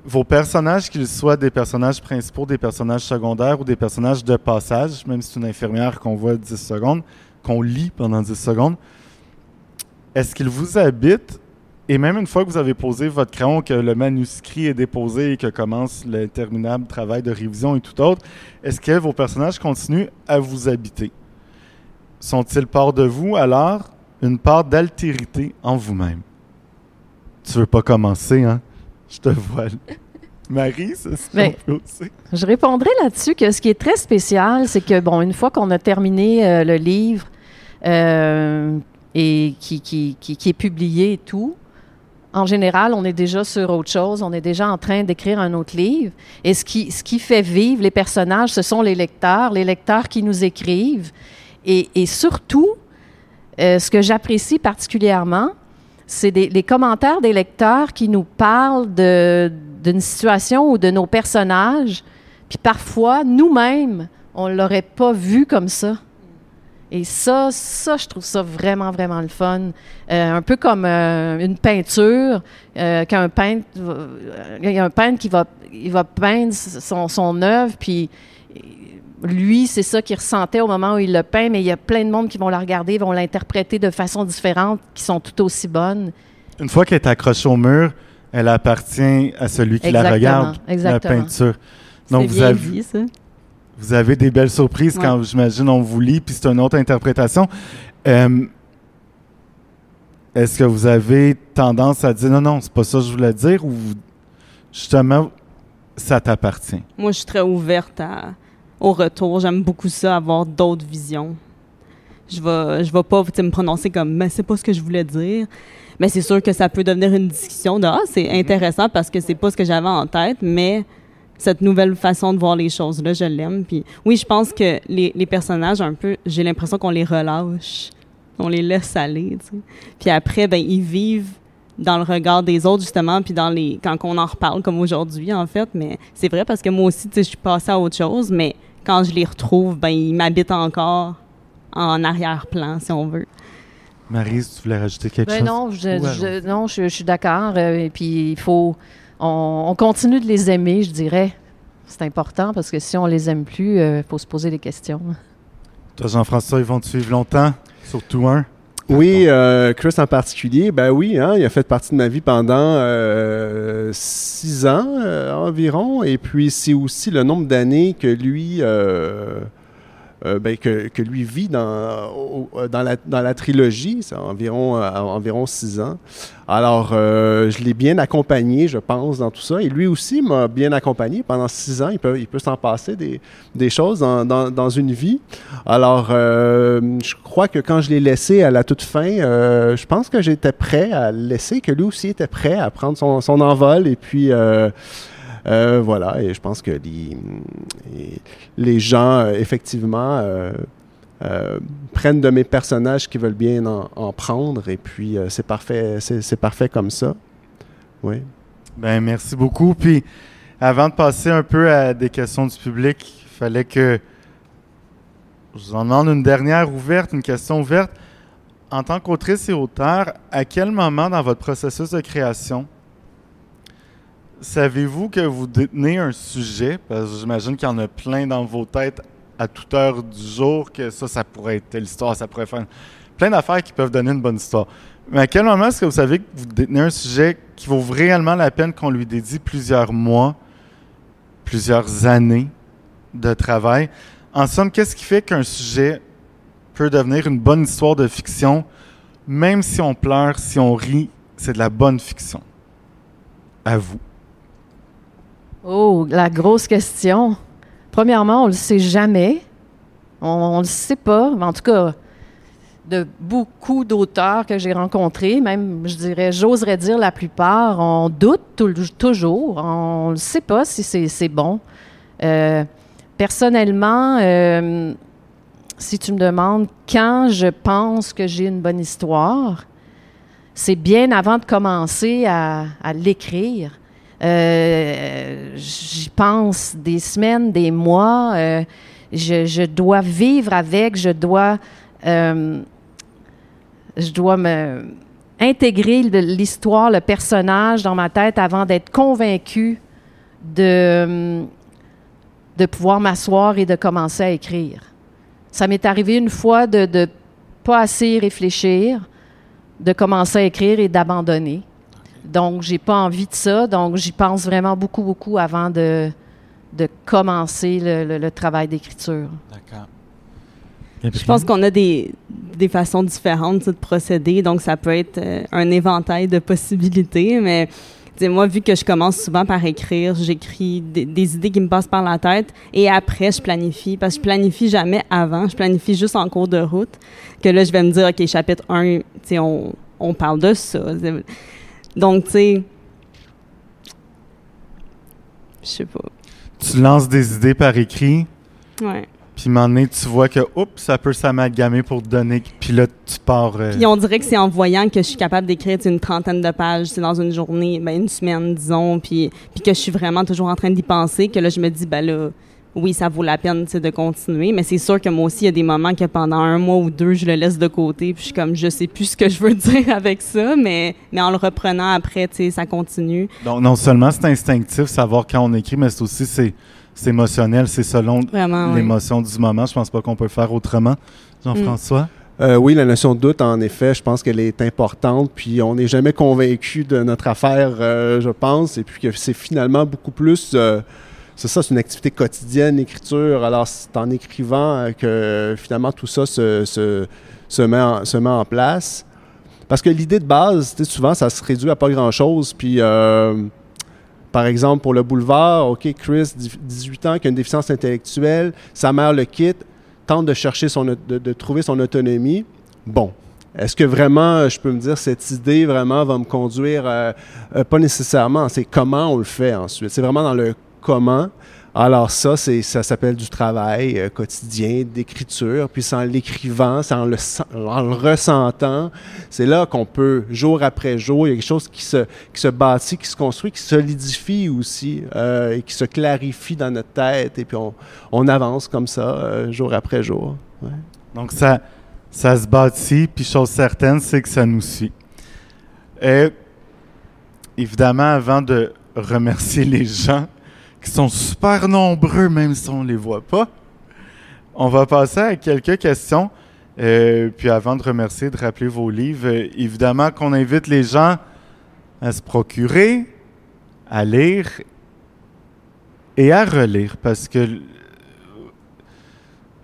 Vos personnages, qu'ils soient des personnages principaux, des personnages secondaires ou des personnages de passage, même si c'est une infirmière qu'on voit 10 secondes, qu'on lit pendant 10 secondes, est-ce qu'ils vous habitent et même une fois que vous avez posé votre crayon, que le manuscrit est déposé et que commence l'interminable travail de révision et tout autre, est-ce que vos personnages continuent à vous habiter? Sont-ils part de vous alors une part d'altérité en vous-même? Tu veux pas commencer, hein? Je te vois. Marie, c'est ce peut aussi. Je répondrai là-dessus que ce qui est très spécial, c'est que, bon, une fois qu'on a terminé euh, le livre euh, et qui, qui, qui, est publié et tout, en général, on est déjà sur autre chose, on est déjà en train d'écrire un autre livre. Et ce qui, ce qui fait vivre les personnages, ce sont les lecteurs, les lecteurs qui nous écrivent. Et, surtout, euh, ce que j'apprécie particulièrement, c'est les commentaires des lecteurs qui nous parlent d'une situation ou de nos personnages. Puis parfois, nous-mêmes, on ne l'aurait pas vu comme ça. Et ça, ça, je trouve ça vraiment, vraiment le fun. Euh, un peu comme euh, une peinture, euh, qu'un peintre, il y a un peintre qui va, il va peindre son, son œuvre, puis lui, c'est ça qu'il ressentait au moment où il le peint, mais il y a plein de monde qui vont la regarder, vont l'interpréter de façon différente, qui sont tout aussi bonnes. Une fois qu'elle est accrochée au mur, elle appartient à celui qui la regarde, la peinture. Donc, vous avez, ça. Vous avez des belles surprises quand, j'imagine, on vous lit, puis c'est une autre interprétation. Euh, est-ce que vous avez tendance à dire non, non, c'est pas ça que je voulais dire, ou justement, ça t'appartient? Moi, je suis très ouverte à au retour. J'aime beaucoup ça, avoir d'autres visions. je vais, je vais pas me prononcer comme, mais c'est pas ce que je voulais dire. Mais c'est sûr que ça peut devenir une discussion de, ah, c'est intéressant parce que c'est pas ce que j'avais en tête, mais cette nouvelle façon de voir les choses-là, je l'aime. Puis oui, je pense que les, les personnages, un peu, j'ai l'impression qu'on les relâche, on les laisse aller, tu sais. Puis après, ben, ils vivent dans le regard des autres, justement, puis dans les quand on en reparle, comme aujourd'hui, en fait. Mais c'est vrai parce que moi aussi, tu sais, je suis passée à autre chose, mais quand je les retrouve, ben, ils m'habitent encore en arrière-plan, si on veut. Marise, tu voulais rajouter quelque Ben chose? non, je, Ouais, je- non, je, je suis d'accord. euh, et puis, il faut. On, on continue de les aimer, je dirais. C'est important parce que si on les aime plus, il faut se poser des questions. Toi, Jean-François, ils vont te suivre longtemps, surtout un? Oui, euh, Chris en particulier, ben oui, hein, il a fait partie de ma vie pendant euh, six ans euh, environ, et puis c'est aussi le nombre d'années que lui, euh, ben, que, lui vit dans, dans, la, dans la trilogie, c'est environ, euh, environ six ans. Alors, euh, je l'ai bien accompagné, je pense, dans tout ça, et lui aussi m'a bien accompagné pendant six ans. Il peut, il peut s'en passer des, des choses dans, dans, dans une vie. Alors, je crois que quand je l'ai laissé à la toute fin, je pense que j'étais prêt à le laisser, que lui aussi était prêt à prendre son, son envol. Et puis, euh, voilà, et je pense que les, gens, euh, effectivement, euh, prennent de mes personnages qui veulent bien en, en prendre. Et puis, c'est parfait, c'est parfait comme ça. Oui. Ben, merci beaucoup. Puis, avant de passer un peu à des questions du public, il fallait que je vous en demande une dernière ouverte, une question ouverte. En tant qu'autrice et auteur, à quel moment dans votre processus de création savez-vous que vous détenez un sujet? Parce que j'imagine qu'il y en a plein dans vos têtes à toute heure du jour, que ça, ça pourrait être telle histoire, ça pourrait faire plein d'affaires qui peuvent donner une bonne histoire. Mais à quel moment est-ce que vous savez que vous détenez un sujet qui vaut réellement la peine qu'on lui dédie plusieurs mois, plusieurs années de travail? En somme, qu'est-ce qui fait qu'un sujet peut devenir une bonne histoire de fiction, même si on pleure, si on rit, c'est de la bonne fiction? À vous. Oh, la grosse question. Premièrement, on le sait jamais. On ne le sait pas. En tout cas, de beaucoup d'auteurs que j'ai rencontrés, même, je dirais, j'oserais dire la plupart, on doute toujours. On ne sait pas si c'est bon. Euh, personnellement, euh, si tu me demandes quand je pense que j'ai une bonne histoire, c'est bien avant de commencer à l'écrire. Euh, J'y pense des semaines, des mois. euh, je, dois vivre avec, je dois, euh, je dois me intégrer l'histoire, le personnage dans ma tête avant d'être convaincu de, de pouvoir m'asseoir et de commencer à écrire. Ça m'est arrivé une fois de ne pas assez réfléchir, de commencer à écrire et d'abandonner. Donc, j'ai pas envie de ça. Donc, j'y pense vraiment beaucoup, beaucoup avant de, de commencer le, le- le travail d'écriture. D'accord. Je pense qu'on a des, des façons différentes de procéder, donc ça peut être euh, un éventail de possibilités, mais tu sais, moi, vu que je commence souvent par écrire, j'écris des, des idées qui me passent par la tête et après, je planifie, parce que je planifie jamais avant, je planifie juste en cours de route, que là, je vais me dire, OK, chapitre 1, tu sais, on, on parle de ça. Donc, tu sais, je sais pas. Tu lances des idées par écrit, Ouais. puis à un moment donné, tu vois que, oups, ça peut s'amalgamer pour te donner, puis là, tu pars. euh, Puis on dirait que c'est en voyant que je suis capable d'écrire une trentaine de pages c'est dans une journée, ben, une semaine, disons, puis, puis que je suis vraiment toujours en train d'y penser, que là, je me dis, ben là, oui, ça vaut la peine de continuer. Mais c'est sûr que moi aussi, il y a des moments que pendant un mois ou deux, je le laisse de côté, puis je suis comme, je sais plus ce que je veux dire avec ça, mais, mais en le reprenant après, tu sais, ça continue. Donc, non seulement c'est instinctif, savoir quand on écrit, mais c'est aussi c'est, c'est émotionnel, c'est selon l'émotion du moment. Je pense pas qu'on peut faire autrement. Jean-François? Euh, oui, la notion de doute, en effet, je pense qu'elle est importante. Puis on n'est jamais convaincu de notre affaire, euh, je pense. Et puis que c'est finalement beaucoup plus. euh, c'est ça, c'est une activité quotidienne, l'écriture. Alors, c'est en écrivant euh, que finalement tout ça se, se, se, met, en, se met en place. Parce que l'idée de base, souvent, ça se réduit à pas grand-chose. Puis, euh, par exemple, pour le boulevard, OK, Chris, 18 ans, qui a une déficience intellectuelle, sa mère le quitte tente de chercher son, de, trouver son autonomie. Bon, est-ce que vraiment, je peux me dire, cette idée vraiment va me conduire, euh, pas nécessairement, c'est comment on le fait ensuite? C'est vraiment dans le comment. Alors ça, ça s'appelle du travail euh, quotidien, d'écriture, puis c'est en l'écrivant, en le, en le ressentant. C'est là qu'on peut, jour après jour, il y a quelque chose qui se, qui bâtit, qui se construit, qui solidifie aussi, euh, et qui se clarifie dans notre tête, et puis on, avance comme ça, euh, jour après jour. Donc, ça, ça se bâtit, puis chose certaine, c'est que ça nous suit. Et évidemment, avant de remercier les gens qui sont super nombreux, même si on ne les voit pas, on va passer à quelques questions. Euh, puis avant de remercier, de rappeler vos livres, euh, évidemment qu'on invite les gens à se procurer, à lire et à relire, parce que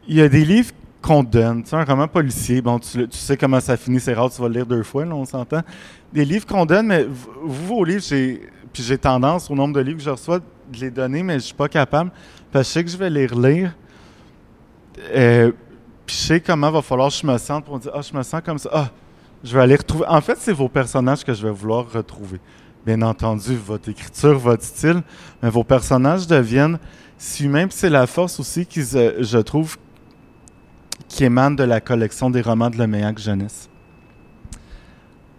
il y a des livres qu'on donne. Tu sais, un roman policier, bon, tu, tu, sais comment ça finit, c'est rare, tu vas le lire deux fois, là, on s'entend. Des livres qu'on donne, mais vous, vos livres, j'ai, puis j'ai tendance, au nombre de livres que je reçois, de les donner, mais je suis pas capable, parce que je sais que je vais les relire. Euh, puis je sais comment va falloir que je me sente pour dire, ah, je me sens comme ça, ah, je vais aller retrouver. En fait, c'est vos personnages que je vais vouloir retrouver. Bien entendu, votre écriture, votre style, mais vos personnages deviennent si puis c'est la force aussi qui, je trouve, qui émane de la collection des romans de Leméac Jeunesse.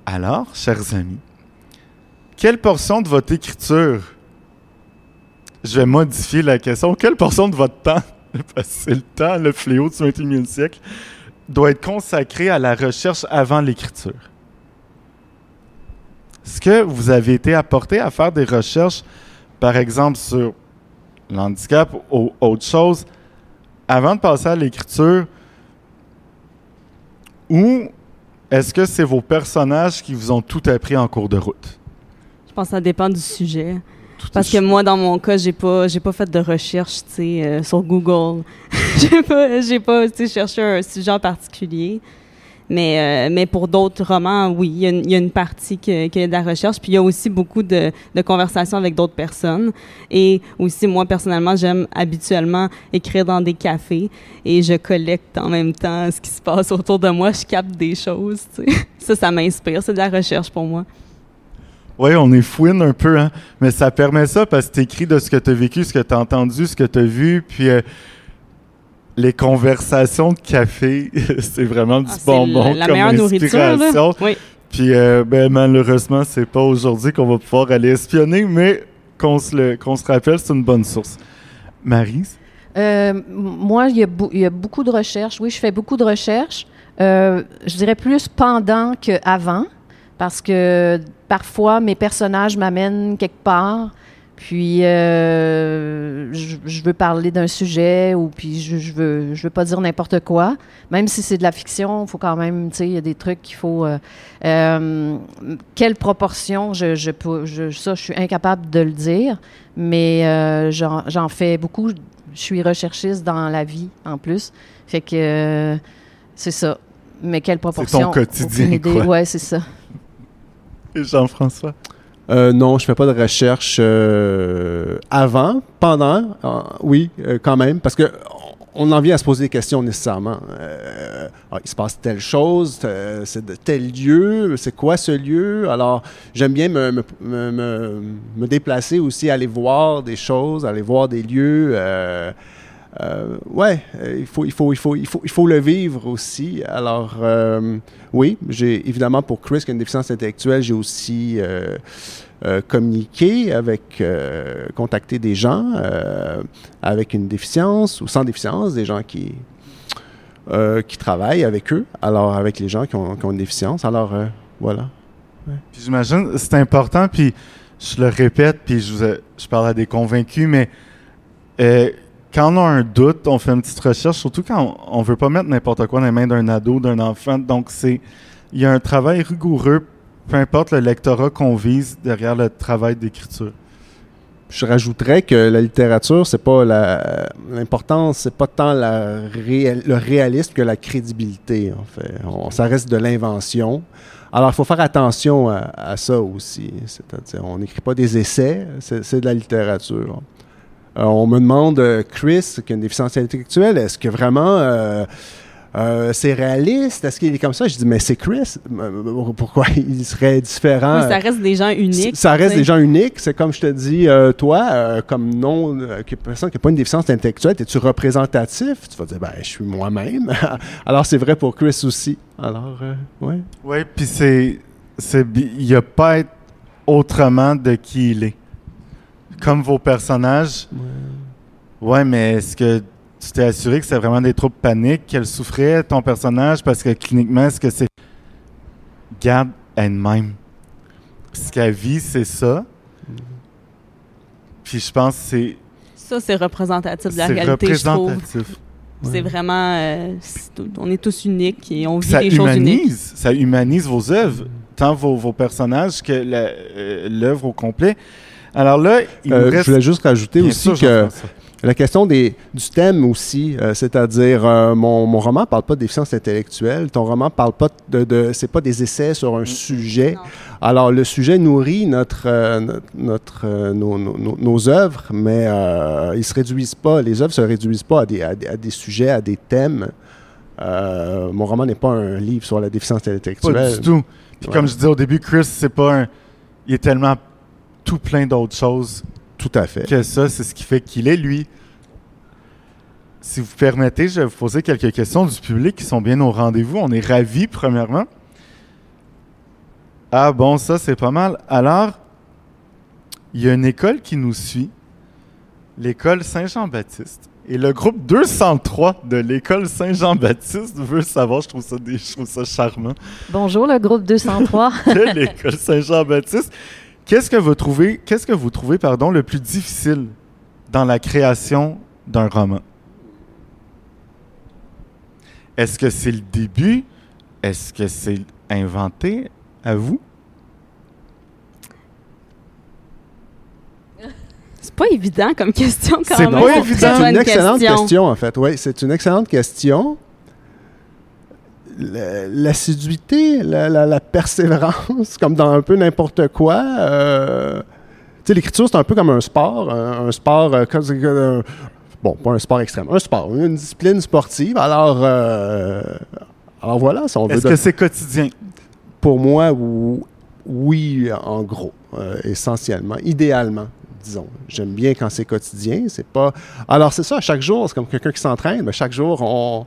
Alors, chers amis, quelle portion de votre écriture, je vais modifier la question, quelle portion de votre temps, parce que le temps, le fléau du 21e siècle, doit être consacrée à la recherche avant l'écriture? Est-ce que vous avez été apporté à faire des recherches, par exemple, sur l'handicap ou autre chose, avant de passer à l'écriture, ou est-ce que c'est vos personnages qui vous ont tout appris en cours de route? Je pense que ça dépend du sujet. Tout Parce que moi, dans mon cas, j'ai pas, j'ai pas fait de recherche, tu sais, euh, sur Google. j'ai pas, j'ai pas, tu sais, cherché un sujet en particulier. Mais, euh, mais pour d'autres romans, oui, il y, a une, il y a une partie qui est de la recherche. Puis il y a aussi beaucoup de, de conversations avec d'autres personnes. Et aussi, moi, personnellement, j'aime habituellement écrire dans des cafés et je collecte en même temps ce qui se passe autour de moi. Je capte des choses. Tu sais. Ça, ça m'inspire. C'est de la recherche pour moi. Oui, on est fouine un peu, hein? mais ça permet ça parce que tu écris de ce que tu as vécu, ce que tu as entendu, ce que tu as vu, puis euh, les conversations de café, c'est vraiment du Ah, c'est bonbon la- la comme meilleure inspiration. Oui. Puis euh, ben, malheureusement, c'est pas aujourd'hui qu'on va pouvoir aller espionner, mais qu'on se, le- qu'on se rappelle, c'est une bonne source. Marise? Euh, moi, il y, a bou- il y a beaucoup de recherches. Oui, je fais beaucoup de recherches. Euh, je dirais plus pendant qu'avant, parce que parfois, mes personnages m'amènent quelque part. Puis, euh, je, je veux parler d'un sujet ou puis je, je veux, je veux pas dire n'importe quoi. Même si c'est de la fiction, il faut quand même, tu sais, il y a des trucs qu'il faut. euh, euh, quelle proportion, je, je, peux- je- ça, je suis incapable de le dire, mais j'en fais beaucoup. Je suis recherchiste dans la vie en plus. Fait que c'est ça. Mais quelle proportion? quotidien, aucune idée. quoi. Ouais, c'est ça. Jean-François? Euh, non, je fais pas de recherche euh, avant, pendant, euh, oui, quand même, parce que on en vient à se poser des questions nécessairement. Ah, il se passe telle chose, c'est de tel lieu, c'est quoi ce lieu? Alors, j'aime bien me déplacer aussi, aller voir des choses, aller voir des lieux. Euh, ouais, euh, il faut, il, faut, il, faut, il, faut, il faut le vivre aussi. Alors, euh, oui, j'ai évidemment pour Chris qui a une déficience intellectuelle, j'ai aussi euh, euh, communiqué avec, contacté des gens avec une déficience ou sans déficience, des gens qui, qui travaillent avec eux, alors avec les gens qui ont, qui ont une déficience. Alors, voilà. Puis j'imagine, c'est important, puis je le répète, puis je, je parle à des convaincus, mais quand on a un doute, on fait une petite recherche, surtout quand on, on veut pas mettre n'importe quoi dans les mains d'un ado, d'un enfant. Donc, c'est il y a un travail rigoureux, peu importe le lectorat qu'on vise derrière le travail d'écriture. Je rajouterais que la littérature, c'est pas l'importance, c'est pas tant la le réalisme que la crédibilité en fait. Ça reste de l'invention. Alors il faut faire attention à, à ça aussi. C'est-à-dire, on n'écrit pas des essais, c'est de la littérature. Euh, on me demande, euh, Chris, qui a une déficience intellectuelle, est-ce que vraiment euh, euh, c'est réaliste? Est-ce qu'il est comme ça? Je dis, mais c'est Chris. Pourquoi il serait différent? Oui, ça reste des gens uniques. Ça reste des gens uniques. C'est comme je te dis, euh, toi, euh, comme non, euh, personne qui n'a pas une déficience intellectuelle, es-tu représentatif? Tu vas dire, ben, je suis moi-même. Alors, c'est vrai pour Chris aussi. Alors, euh, ouais. Oui, puis c'est. Il n'y a pas être autrement de qui il est. Comme vos personnages. Ouais, mais est-ce que tu t'es assuré que c'était vraiment des troubles paniques, qu'elle souffrait, ton personnage, parce que cliniquement, est-ce que c'est. Garde elle-même. Ce qu'elle vit, c'est ça. Puis je pense que c'est. Ça, c'est représentatif de la C'est réalité, je trouve. représentatif. C'est vraiment... euh, on est tous uniques et on vit ça des choses uniques. humanise, ça humanise vos œuvres, tant vos, vos personnages que la- euh, l'œuvre au complet. Alors là, il Euh, reste Je voulais juste rajouter bien aussi sûr, que la question des, du thème aussi, euh, c'est-à-dire euh, mon, mon roman parle pas de déficience intellectuelle, ton roman parle pas de, de c'est pas des essais sur un sujet. Non. Alors le sujet nourrit notre, euh, notre, notre, euh, nos, nos- œuvres, mais euh, ils se réduisent pas, les œuvres se réduisent pas à des, à des, à des sujets, à des thèmes. Euh, mon roman n'est pas un livre sur la déficience Pas intellectuelle. du tout. Puis Ouais. comme je disais au début, Chris, c'est pas un. Il est tellement tout plein d'autres choses Tout à fait. que ça, c'est ce qui fait qu'il est lui. Si vous permettez, je vais vous poser quelques questions du public qui sont bien au rendez-vous. On est ravis, premièrement. Ah bon, ça, c'est pas mal. Alors, il y a une école qui nous suit, l'école Saint-Jean-Baptiste. Et le groupe 203 de l'école Saint-Jean-Baptiste veut savoir, je trouve ça, des- je trouve ça charmant, Bonjour, le groupe 203. de l'école Saint-Jean-Baptiste. Qu'est-ce que vous trouvez, qu'est-ce que vous trouvez, pardon, le plus difficile dans la création d'un roman? Est-ce que c'est le début? Est-ce que c'est inventé? À vous? C'est pas évident comme question quand C'est même. pas une évident. C'est une excellente question, en fait. Oui, c'est une excellente question. L'assiduité, la, la- la persévérance, comme dans un peu n'importe quoi. euh, l'écriture, c'est un peu comme un sport. Un, un sport, euh, comme- euh, bon, pas un sport extrême, un sport, une discipline sportive. Alors, euh, alors voilà, si on veut Est-ce que c'est quotidien? pour moi, ou- oui, en gros, essentiellement, idéalement, disons. J'aime bien quand c'est quotidien, c'est pas... Alors c'est ça, chaque jour, c'est comme quelqu'un qui s'entraîne, mais chaque jour, on,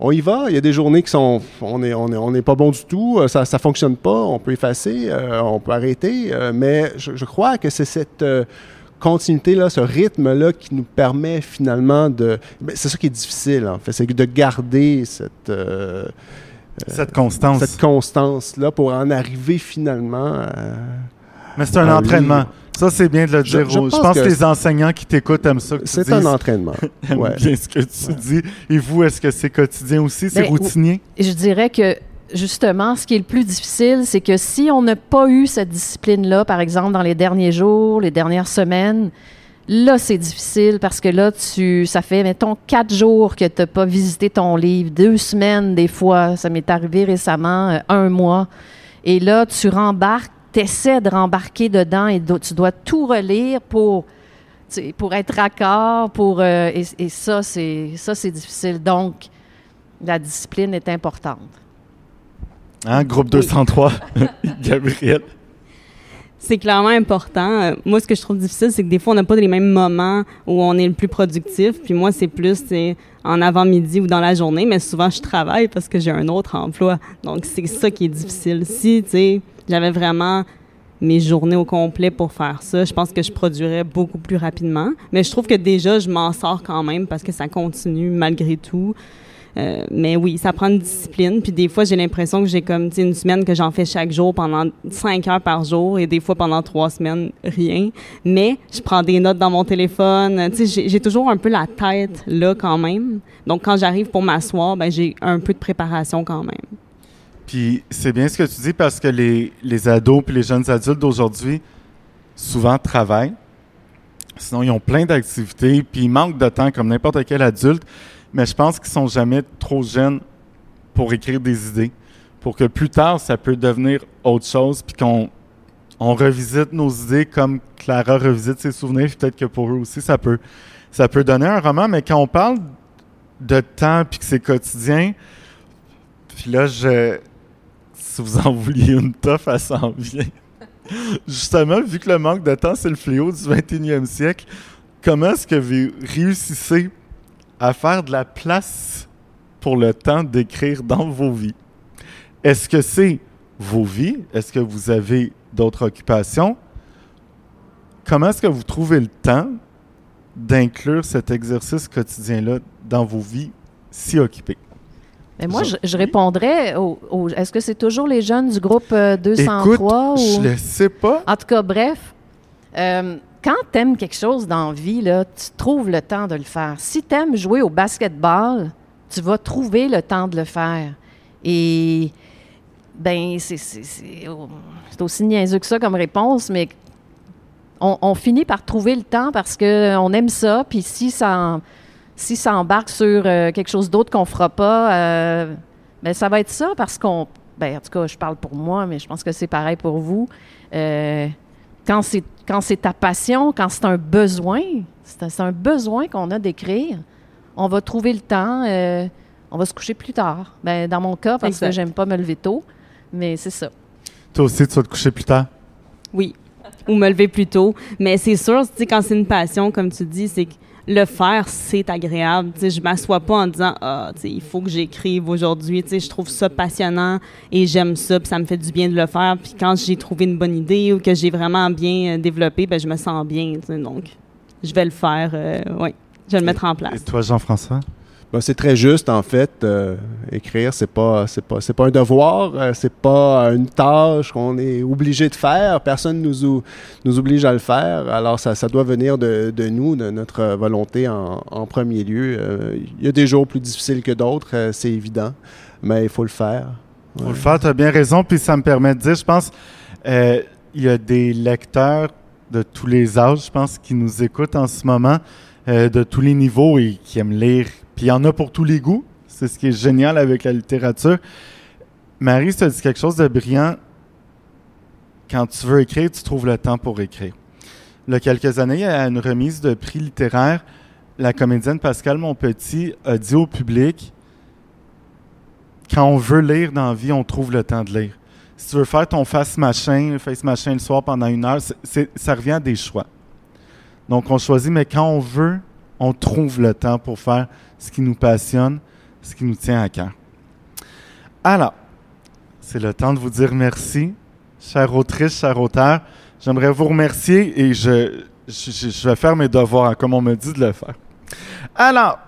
on y va. Il y a des journées qui sont... On n'est on est, on est pas bon du tout, euh, ça ne fonctionne pas, on peut effacer, euh, on peut arrêter, euh, mais je, je crois que c'est cette... euh, continuité-là, ce rythme-là qui nous permet finalement de... c'est ça qui est difficile, en fait, c'est de garder cette... Cette constance. cette constance-là pour en arriver finalement à... Mais c'est un un entraînement. livre. Ça, c'est bien de le Je- dire. je Je, pense pense que, que les enseignants qui t'écoutent aiment ça. C'est un entraînement. aiment ouais. bien ce que tu dis. Et vous, est-ce que c'est quotidien aussi? C'est Ben, routinier? Je dirais que justement, ce qui est le plus difficile, c'est que si on n'a pas eu cette discipline-là, par exemple, dans les derniers jours, les dernières semaines, là, c'est difficile parce que là, tu, ça fait, mettons, quatre jours que tu n'as pas visité ton livre, deux semaines des fois. Ça m'est arrivé récemment, euh, un mois. Et là, tu rembarques, tu essaies de rembarquer dedans et do- tu dois tout relire pour, tu sais, pour être raccord. Pour, euh, et, et ça, c'est ça, c'est difficile. Donc, la discipline est importante. Hein, groupe 203, Gabriel? C'est clairement important. Euh, moi, ce que je trouve difficile, c'est que des fois, on n'a pas les mêmes moments où on est le plus productif. Puis moi, c'est plus c'est en avant-midi ou dans la journée. Mais souvent, je travaille parce que j'ai un autre emploi. Donc, c'est ça qui est difficile. Si, tu sais, j'avais vraiment mes journées au complet pour faire ça, je pense que je produirais beaucoup plus rapidement. Mais je trouve que déjà, je m'en sors quand même parce que ça continue malgré tout. Euh, mais oui, ça prend une discipline. Puis des fois, j'ai l'impression que j'ai comme une semaine que j'en fais chaque jour pendant cinq heures par jour et des fois pendant trois semaines, rien. Mais je prends des notes dans mon téléphone. J'ai toujours un peu la tête là quand même. Donc quand j'arrive pour m'asseoir, ben j'ai un peu de préparation quand même. Puis c'est bien ce que tu dis parce que les, les ados puis les jeunes adultes d'aujourd'hui souvent travaillent. Sinon, ils ont plein d'activités puis ils manquent de temps comme n'importe quel adulte. Mais je pense qu'ils sont jamais trop jeunes pour écrire des idées. Pour que plus tard, ça peut devenir autre chose puis qu'on on revisite nos idées comme Clara revisite ses souvenirs. Peut-être que pour eux aussi, ça peut, ça peut donner un roman. Mais quand on parle de temps puis que c'est quotidien, puis là, je, si vous en vouliez une toffe, elle s'en vient. Justement, vu que le manque de temps, c'est le fléau du 21e siècle, comment est-ce que vous réussissez à faire de la place pour le temps d'écrire dans vos vies? Est-ce que c'est vos vies? Est-ce que vous avez d'autres occupations? Comment est-ce que vous trouvez le temps d'inclure cet exercice quotidien-là dans vos vies si occupées? Mais moi, je, je répondrais au, au- Est-ce que c'est toujours les jeunes du groupe euh, 203 Écoute, ou... je le sais pas. En tout cas, bref, euh, quand tu aimes quelque chose dans la vie, là, tu trouves le temps de le faire. Si tu aimes jouer au basketball, tu vas trouver le temps de le faire. Et, ben, c'est- c'est aussi niaiseux que ça comme réponse, mais on, on finit par trouver le temps parce qu'on aime ça. Puis si ça, en- si ça embarque sur euh, quelque chose d'autre qu'on fera pas, euh, ben, ça va être ça parce qu'on. Ben, en tout cas, je parle pour moi, mais je pense que c'est pareil pour vous. Euh, quand c'est quand c'est ta passion, quand c'est un besoin, c'est un, besoin qu'on a d'écrire, on va trouver le temps. euh, on va se coucher plus tard. Ben, dans mon cas, parce Exact. que j'aime pas me lever tôt, mais c'est ça. Toi aussi, tu vas te coucher plus tard? Oui. Ou me lever plus tôt. Mais c'est sûr, tu sais, quand c'est une passion, comme tu dis, c'est que le faire, c'est agréable. Sais, je m'assois pas en disant, ah, il faut que j'écrive aujourd'hui. Je trouve ça passionnant et j'aime ça, puis ça me fait du bien de le faire. Puis quand j'ai trouvé une bonne idée ou que j'ai vraiment bien euh, développé, ben, je me sens bien. donc, je vais le faire. euh, oui. Je vais le mettre en Et place. toi, Jean-François? Ben, c'est très juste en fait. euh, écrire, c'est pas, c'est pas, c'est pas un devoir, euh, c'est pas une tâche qu'on est obligé de faire. Personne nous ou- nous oblige à le faire. Alors ça, ça doit venir de, de nous, de notre volonté en, en premier lieu. Euh, Il y a des jours plus difficiles que d'autres, euh, c'est évident, mais il faut le faire. Faut Ouais. le faire, tu as bien raison. Puis ça me permet de dire, je pense, il y a des lecteurs de tous les âges, je pense, qui nous écoutent en ce moment, euh, de tous les niveaux et qui aiment lire. Puis il y en a pour tous les goûts. C'est ce qui est génial avec la littérature. Marie, tu as dit quelque chose de brillant. Quand tu veux écrire, tu trouves le temps pour écrire. Il y a quelques années, à une remise de prix littéraire, la comédienne Pascale Monpetit a dit au public quand on veut lire dans la vie, on trouve le temps de lire. Si tu veux faire ton face machin, face machin le soir pendant une heure, ça revient à des choix. Donc on choisit, mais quand on veut, on trouve le temps pour faire ce qui nous passionne, ce qui nous tient à cœur. Alors, c'est le temps de vous dire merci, chère autrice, cher auteur. J'aimerais vous remercier et je, je, vais faire mes devoirs, comme on me dit de le faire. Alors,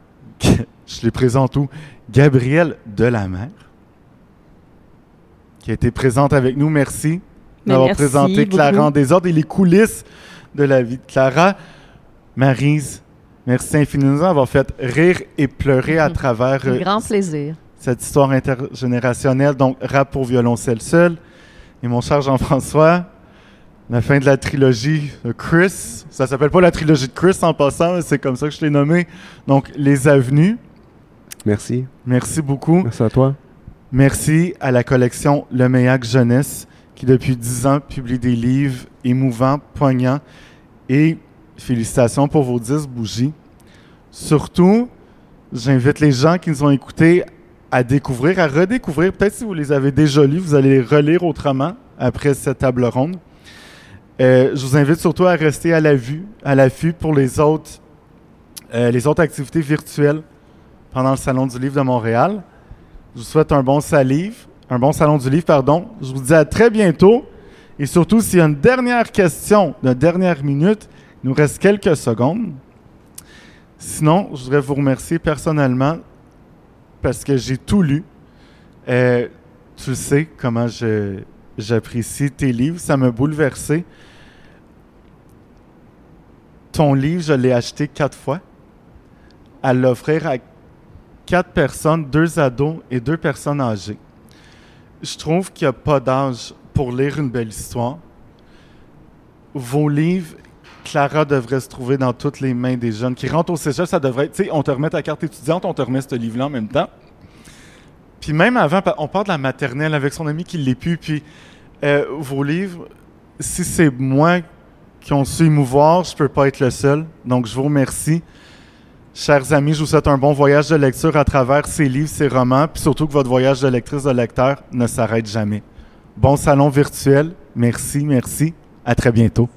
je les présente où? Gabrielle Delamer, qui a été présente avec nous. Merci Mais d'avoir présenté en désordre et les coulisses de la vie de Clara. Marise, merci infiniment d'avoir fait rire et pleurer à travers Un euh, grand plaisir. cette histoire intergénérationnelle. Donc, rap pour violoncelle seul. Et mon cher Jean-François, la fin de la trilogie de Chris. Ça s'appelle pas la trilogie de Chris en passant, mais c'est comme ça que je l'ai nommé. Donc, Les Avenues. Merci. Merci beaucoup. Merci à toi. Merci à la collection Le Meillac Jeunesse, qui depuis dix ans publie des livres émouvants, poignants. Et félicitations pour vos 10 bougies. Surtout, j'invite les gens qui nous ont écoutés à découvrir, à redécouvrir. Peut-être si vous les avez déjà lus, vous allez les relire autrement après cette table ronde. Euh, je vous invite surtout à rester à la vue, à l'affût pour les autres, euh, les autres activités virtuelles pendant le Salon du Livre de Montréal. Je vous souhaite un bon salive, un bon salon du livre, pardon. Je vous dis à très bientôt. Et surtout, s'il y a une dernière question de dernière minute, il nous reste quelques secondes. Sinon, je voudrais vous remercier personnellement parce que j'ai tout lu. Euh, tu sais comment j'apprécie tes livres. Ça m'a bouleversé. Ton livre, je l'ai acheté quatre fois. À l'offrir à quatre personnes, deux ados et deux personnes âgées. Je trouve qu'il n'y a pas d'âge pour lire une belle histoire. Vos livres, Clara devrait se trouver dans toutes les mains des jeunes qui rentrent au cégep. Ça devrait être, tu sais, on te remet ta carte étudiante, on te remet ce livre-là en même temps. Puis même avant, on parle de la maternelle avec son ami qui l'est plus. Puis euh, vos livres si c'est moi qui ont su émouvoir, je peux pas être le seul. Donc, je vous remercie. Chers amis, je vous souhaite un bon voyage de lecture à travers ces livres, ces romans, puis surtout que votre voyage de lectrice de lecteur ne s'arrête jamais. Bon salon virtuel. Merci, merci. À très bientôt.